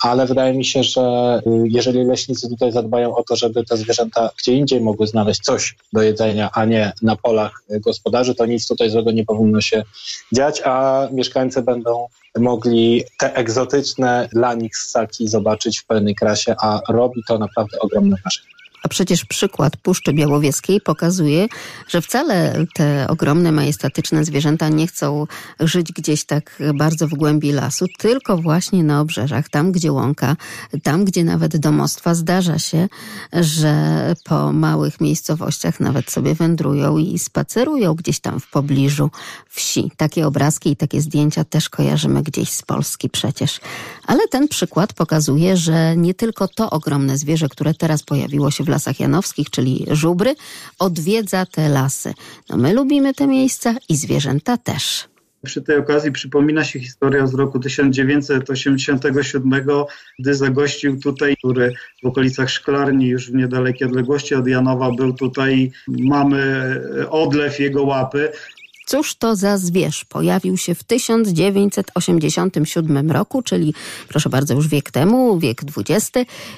Speaker 5: ale wydaje mi się, że y, jeżeli leśnicy tutaj zadbają o to, żeby te zwierzęta gdzie indziej mogły znaleźć coś do jedzenia, a nie na polach gospodarzy, to nic tutaj złego nie powinno się dziać, a mieszkańcy będą mogli te egzotyczne dla nich ssaki zobaczyć w pełnej krasie, a robi to naprawdę ogromne wrażenie.
Speaker 4: A przecież przykład Puszczy Białowieskiej pokazuje, że wcale te ogromne, majestatyczne zwierzęta nie chcą żyć gdzieś tak bardzo w głębi lasu, tylko właśnie na obrzeżach, tam gdzie łąka, tam gdzie nawet domostwa zdarza się, że po małych miejscowościach nawet sobie wędrują i spacerują gdzieś tam w pobliżu wsi. Takie obrazki i takie zdjęcia też kojarzymy gdzieś z Polski przecież. Ale ten przykład pokazuje, że nie tylko to ogromne zwierzę, które teraz pojawiło się w lasach janowskich, czyli żubry, odwiedza te lasy. No my lubimy te miejsca i zwierzęta też.
Speaker 7: Przy tej okazji przypomina się historia z roku 1987, gdy zagościł tutaj, który w okolicach Szklarni, już w niedalekiej odległości od Janowa, był tutaj, mamy odlew jego łapy.
Speaker 4: Cóż to za zwierz? Pojawił się w 1987 roku, czyli proszę bardzo, już wiek temu, wiek XX.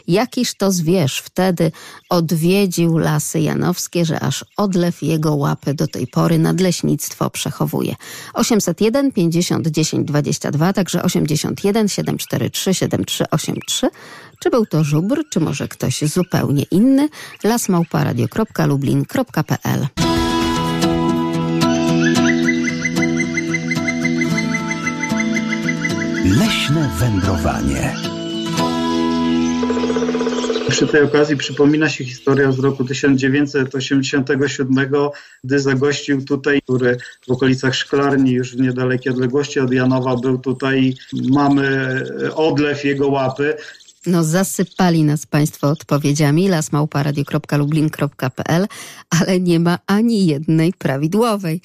Speaker 4: Jakiż to zwierz wtedy odwiedził lasy janowskie, że aż odlew jego łapy do tej pory nadleśnictwo przechowuje. 801 50 10 22, także 81 743 7383. Czy był to żubr, czy może ktoś zupełnie inny? lasmałparadio.lublin.pl
Speaker 2: Leśne wędrowanie.
Speaker 7: Przy tej okazji przypomina się historia z roku 1987, gdy zagościł tutaj, który w okolicach Szklarni, już w niedalekiej odległości od Janowa, był tutaj, mamy odlew jego łapy
Speaker 4: No zasypali nas Państwo odpowiedziami lasmałparadio.lublin.pl, ale nie ma ani jednej prawidłowej.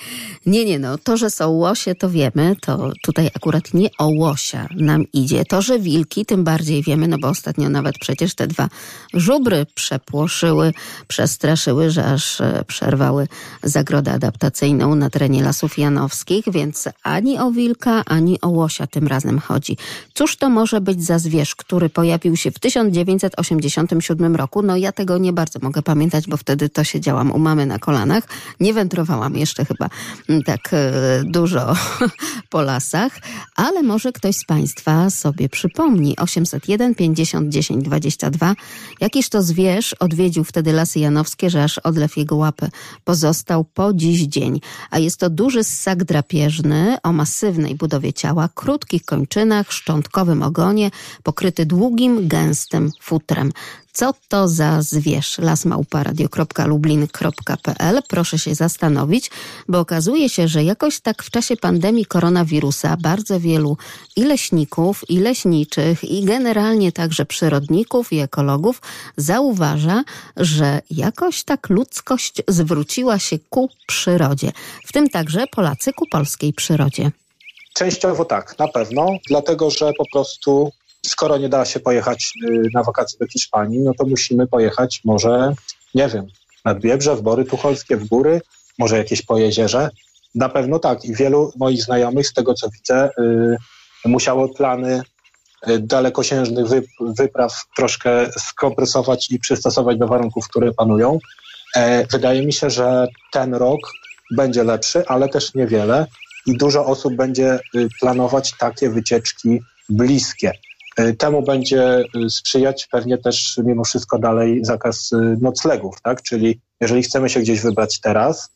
Speaker 4: Nie, nie, no to, że są łosie, to wiemy, to tutaj akurat nie o łosia nam idzie. To, że wilki, tym bardziej wiemy, no bo ostatnio nawet przecież te dwa żubry przepłoszyły, przestraszyły, że aż e, przerwały zagrodę adaptacyjną na terenie Lasów Janowskich, więc ani o wilka, ani o łosia tym razem chodzi. Cóż to może być za zwierz, który pojawił się w 1987 roku? No ja tego nie bardzo mogę pamiętać, bo wtedy to siedziałam u mamy na kolanach. Nie wędrowałam jeszcze chyba mm, tak e, dużo po lasach, ale może ktoś z Państwa sobie przypomni. 801 50 10 22. Jakiż to zwierz odwiedził wtedy Lasy Janowskie, że aż odlew jego łapy pozostał po dziś dzień. A jest to duży ssak drapieżny o masywnej budowie ciała, krótkich kończynach, szczątkowym ogonie, pokryty długim, gęstym futrem. Co to za zwierz? lasmałparadio.lublin.pl Proszę się zastanowić, bo okazuje się, że jakoś tak w czasie pandemii koronawirusa bardzo wielu i leśników, i leśniczych, i generalnie także przyrodników i ekologów zauważa, że jakoś tak ludzkość zwróciła się ku przyrodzie. W tym także Polacy ku polskiej przyrodzie.
Speaker 5: Częściowo tak, na pewno, dlatego że po prostu skoro nie da się pojechać y, na wakacje do Hiszpanii, no to musimy pojechać może, nie wiem, nad Biebrze, w Bory Tucholskie, w góry, może jakieś po jeziorze. Na pewno tak i wielu moich znajomych, z tego co widzę, y, musiało plany y, dalekosiężnych wypraw troszkę skompresować i przystosować do warunków, które panują. E, wydaje mi się, że ten rok będzie lepszy, ale też niewiele i dużo osób będzie planować takie wycieczki bliskie. E, temu będzie e, sprzyjać pewnie też mimo wszystko dalej zakaz e, noclegów, tak? Czyli jeżeli chcemy się gdzieś wybrać teraz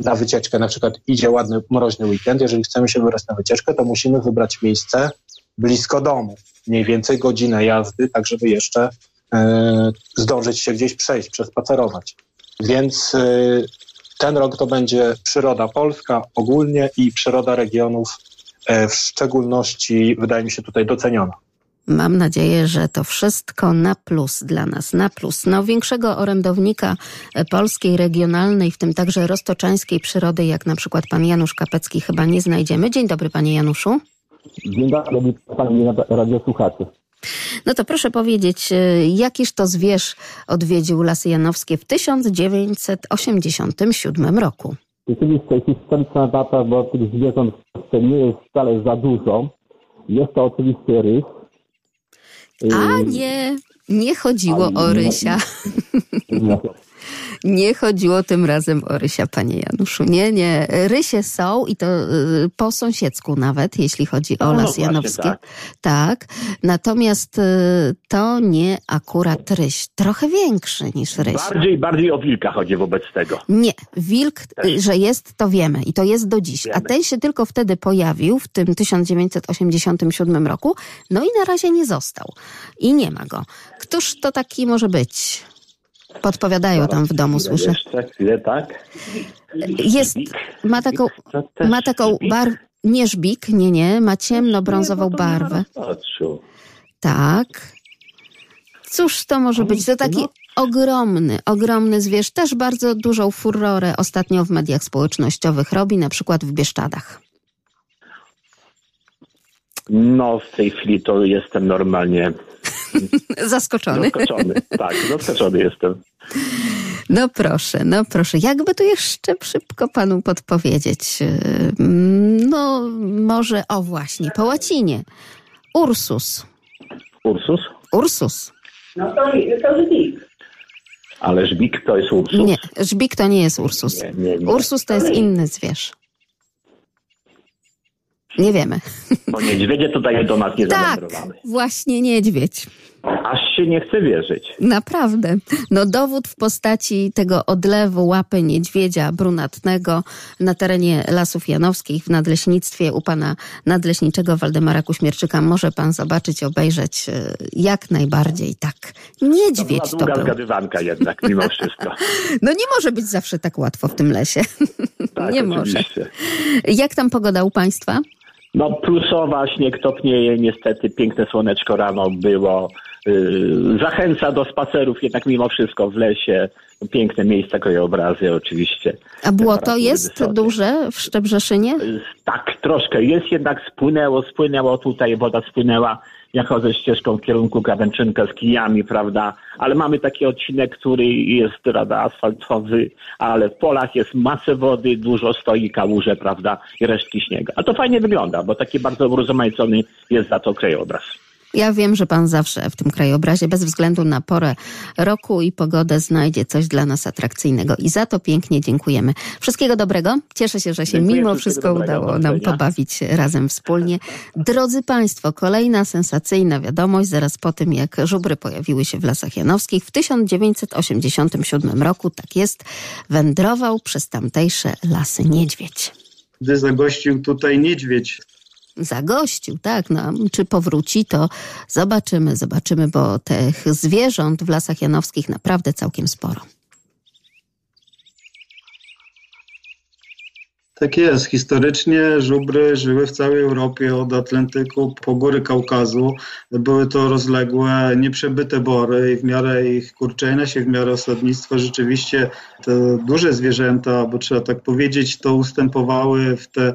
Speaker 5: na wycieczkę, na przykład idzie ładny, mroźny weekend, jeżeli chcemy się wybrać na wycieczkę, to musimy wybrać miejsce blisko domu, mniej więcej godzinę jazdy, tak żeby jeszcze e, zdążyć się gdzieś przejść, przespacerować. Więc e, ten rok to będzie przyroda polska ogólnie i przyroda regionów e, w szczególności wydaje mi się tutaj doceniona.
Speaker 4: Mam nadzieję, że to wszystko na plus dla nas, na plus. No, większego orędownika polskiej regionalnej, w tym także roztoczańskiej przyrody, jak na przykład pan Janusz Kapecki, chyba nie znajdziemy. Dzień dobry, panie Januszu.
Speaker 11: Dzień dobry, pani radiosłuchaczy.
Speaker 4: No to proszę powiedzieć, e, jakiż to zwierz odwiedził Lasy Janowskie w 1987 roku?
Speaker 11: Rzeczywiście historyczna data, bo tych zwierząt w Polsce nie jest wcale za dużo. Jest to oczywiście rys,
Speaker 4: a nie, nie chodziło o Rysia. Nie chodziło tym razem o Rysia, panie Januszu. Nie, nie. Rysie są i to y, po sąsiedzku nawet, jeśli chodzi o no, Las no, Janowski. Tak. tak. Natomiast y, to nie akurat ryś. Trochę większy niż ryś.
Speaker 11: Bardziej, bardziej o wilka chodzi wobec tego.
Speaker 4: Nie. Wilk, Też. że jest, to wiemy. I to jest do dziś. Wiemy. A ten się tylko wtedy pojawił, w tym 1987 roku. No i na razie nie został. I nie ma go. Któż to taki może być? Podpowiadają tam w domu, słyszę.
Speaker 11: Tak?
Speaker 4: Jest, ma taką, ma taką barwę, nie żbik, nie, nie, ma ciemno-brązową barwę. Tak. Cóż to może być? To taki ogromny, ogromny zwierz. Też bardzo dużą furorę ostatnio w mediach społecznościowych robi, na przykład w Bieszczadach.
Speaker 11: No, w tej chwili to jestem normalnie
Speaker 4: Zaskoczony.
Speaker 11: Zaskoczony, tak, zaskoczony jestem.
Speaker 4: No proszę, no proszę. Jakby tu jeszcze szybko panu podpowiedzieć? No, może, o właśnie, po łacinie. Ursus.
Speaker 11: Ursus?
Speaker 4: Ursus.
Speaker 10: No to, to żbik.
Speaker 11: Ale żbik to jest Ursus?
Speaker 4: Nie, żbik to nie jest Ursus. Nie, nie, nie. Ursus to jest inny zwierz. Nie wiemy.
Speaker 11: Bo niedźwiedzie tutaj do nas nie
Speaker 4: tak, właśnie niedźwiedź.
Speaker 11: Aż się nie chce wierzyć.
Speaker 4: Naprawdę. No dowód w postaci tego odlewu łapy niedźwiedzia brunatnego na terenie Lasów Janowskich w nadleśnictwie u pana nadleśniczego Waldemara Kuśmierczyka może pan zobaczyć, obejrzeć e, jak najbardziej tak. Niedźwiedź to,
Speaker 11: to był. zgadywanka jednak mimo wszystko.
Speaker 4: No nie może być zawsze tak łatwo w tym lesie. Tak, nie oczywiście. może. Jak tam pogoda u państwa?
Speaker 11: No plusowa, śnieg topnieje, niestety piękne słoneczko rano było,
Speaker 12: zachęca do spacerów jednak mimo wszystko w lesie. Piękne miejsca, krajobrazy oczywiście.
Speaker 4: A błoto jest
Speaker 12: wysokie.
Speaker 4: duże w Szczebrzeszynie?
Speaker 12: Tak, troszkę jest, jednak spłynęło, spłynęło tutaj, woda spłynęła jako ze ścieżką w kierunku Gawęczynka z kijami, prawda? Ale mamy taki odcinek, który jest, prawda, asfaltowy, ale w polach jest masę wody, dużo stoi kałuże, prawda, i resztki śniega. A to fajnie wygląda, bo taki bardzo urozmaicony jest za to krajobraz.
Speaker 4: Ja wiem, że pan zawsze w tym krajobrazie, bez względu na porę roku i pogodę, znajdzie coś dla nas atrakcyjnego. I za to pięknie dziękujemy. Wszystkiego dobrego. Cieszę się, że się
Speaker 12: Dziękuję,
Speaker 4: mimo wszystko udało nam pobawić razem wspólnie. Drodzy Państwo, kolejna sensacyjna wiadomość zaraz po tym, jak żubry pojawiły się w Lasach Janowskich w 1987 roku, tak jest, wędrował przez tamtejsze lasy niedźwiedź.
Speaker 7: Gdy zagościł tutaj niedźwiedź
Speaker 4: zagościł, tak. No, czy powróci, to zobaczymy, zobaczymy, bo tych zwierząt w Lasach Janowskich naprawdę całkiem sporo.
Speaker 7: Tak jest. Historycznie żubry żyły w całej Europie od Atlantyku po góry Kaukazu. Były to rozległe, nieprzebyte bory i w miarę ich kurczenia się, w miarę osadnictwa rzeczywiście te duże zwierzęta, bo trzeba tak powiedzieć, to ustępowały w te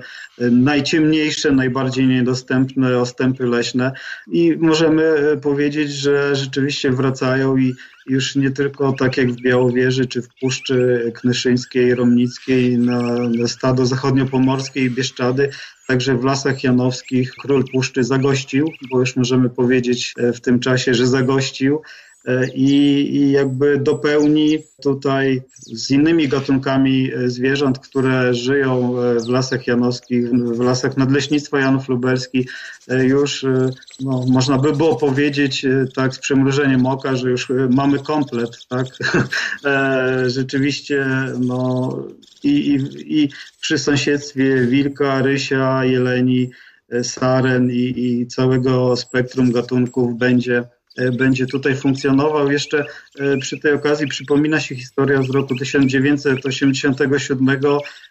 Speaker 7: najciemniejsze, najbardziej niedostępne ostępy leśne i możemy powiedzieć, że rzeczywiście wracają i już nie tylko tak jak w Białowieży czy w Puszczy Knyszyńskiej, Romnickiej, na, na stado zachodniopomorskie i Bieszczady, także w Lasach Janowskich król Puszczy zagościł, bo już możemy powiedzieć w tym czasie, że zagościł i, i jakby dopełni tutaj z innymi gatunkami zwierząt, które żyją w lasach janowskich, w lasach nadleśnictwa Janów Lubelski, już no, można by było powiedzieć tak z przymrużeniem oka, że już mamy komplet, tak? Rzeczywiście no, i, i, i przy sąsiedztwie wilka, rysia, jeleni, saren i, i całego spektrum gatunków będzie będzie tutaj funkcjonował. Jeszcze przy tej okazji przypomina się historia z roku 1987,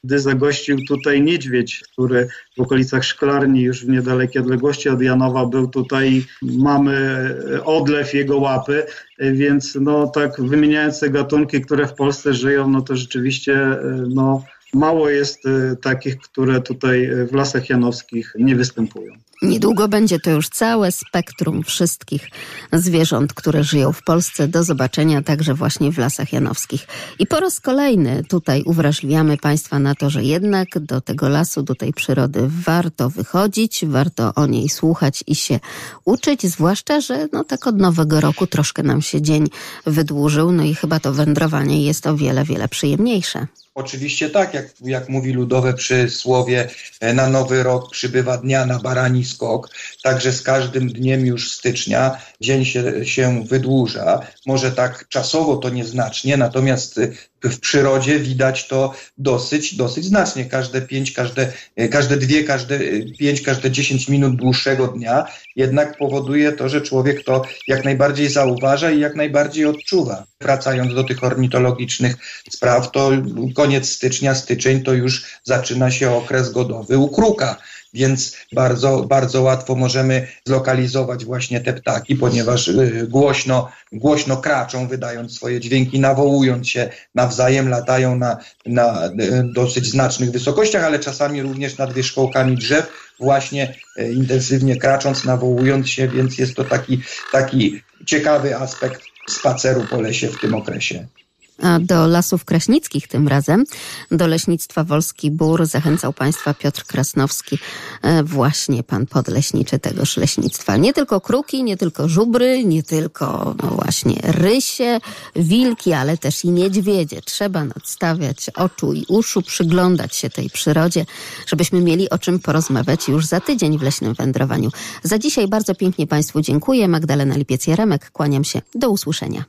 Speaker 7: gdy zagościł tutaj niedźwiedź, który w okolicach Szklarni, już w niedalekiej odległości od Janowa był tutaj. Mamy odlew jego łapy, więc no tak wymieniając te gatunki, które w Polsce żyją, no to rzeczywiście no, mało jest takich, które tutaj w Lasach Janowskich nie występują.
Speaker 4: Niedługo będzie to już całe spektrum wszystkich zwierząt, które żyją w Polsce, do zobaczenia także właśnie w Lasach Janowskich. I po raz kolejny tutaj uwrażliwiamy Państwa na to, że jednak do tego lasu, do tej przyrody warto wychodzić, warto o niej słuchać i się uczyć, zwłaszcza, że no tak od nowego roku troszkę nam się dzień wydłużył, no i chyba to wędrowanie jest o wiele, wiele przyjemniejsze.
Speaker 13: Oczywiście tak, jak, jak mówi ludowe przysłowie, na nowy rok przybywa dnia na barani skok, także z każdym dniem już stycznia dzień się, się wydłuża. Może tak czasowo to nieznacznie, natomiast w przyrodzie widać to dosyć, dosyć znacznie. Każde pięć, każde, każde dwie, każde pięć, każde dziesięć minut dłuższego dnia jednak powoduje to, że człowiek to jak najbardziej zauważa i jak najbardziej odczuwa. Wracając do tych ornitologicznych spraw, to koniec stycznia, styczeń to już zaczyna się okres godowy u kruka więc bardzo, bardzo łatwo możemy zlokalizować właśnie te ptaki, ponieważ głośno, głośno kraczą, wydając swoje dźwięki, nawołując się nawzajem, latają na, na dosyć znacznych wysokościach, ale czasami również nad wierzchołkami drzew, właśnie intensywnie kracząc, nawołując się, więc jest to taki, taki ciekawy aspekt spaceru po lesie w tym okresie.
Speaker 4: Do lasów kraśnickich tym razem, do leśnictwa Wolski Bór zachęcał Państwa Piotr Krasnowski, właśnie pan podleśniczy tegoż leśnictwa. Nie tylko kruki, nie tylko żubry, nie tylko no właśnie rysie, wilki, ale też i niedźwiedzie. Trzeba nadstawiać oczu i uszu, przyglądać się tej przyrodzie, żebyśmy mieli o czym porozmawiać już za tydzień w leśnym wędrowaniu. Za dzisiaj bardzo pięknie Państwu dziękuję. Magdalena Lipiec-Jaremek, kłaniam się. Do usłyszenia.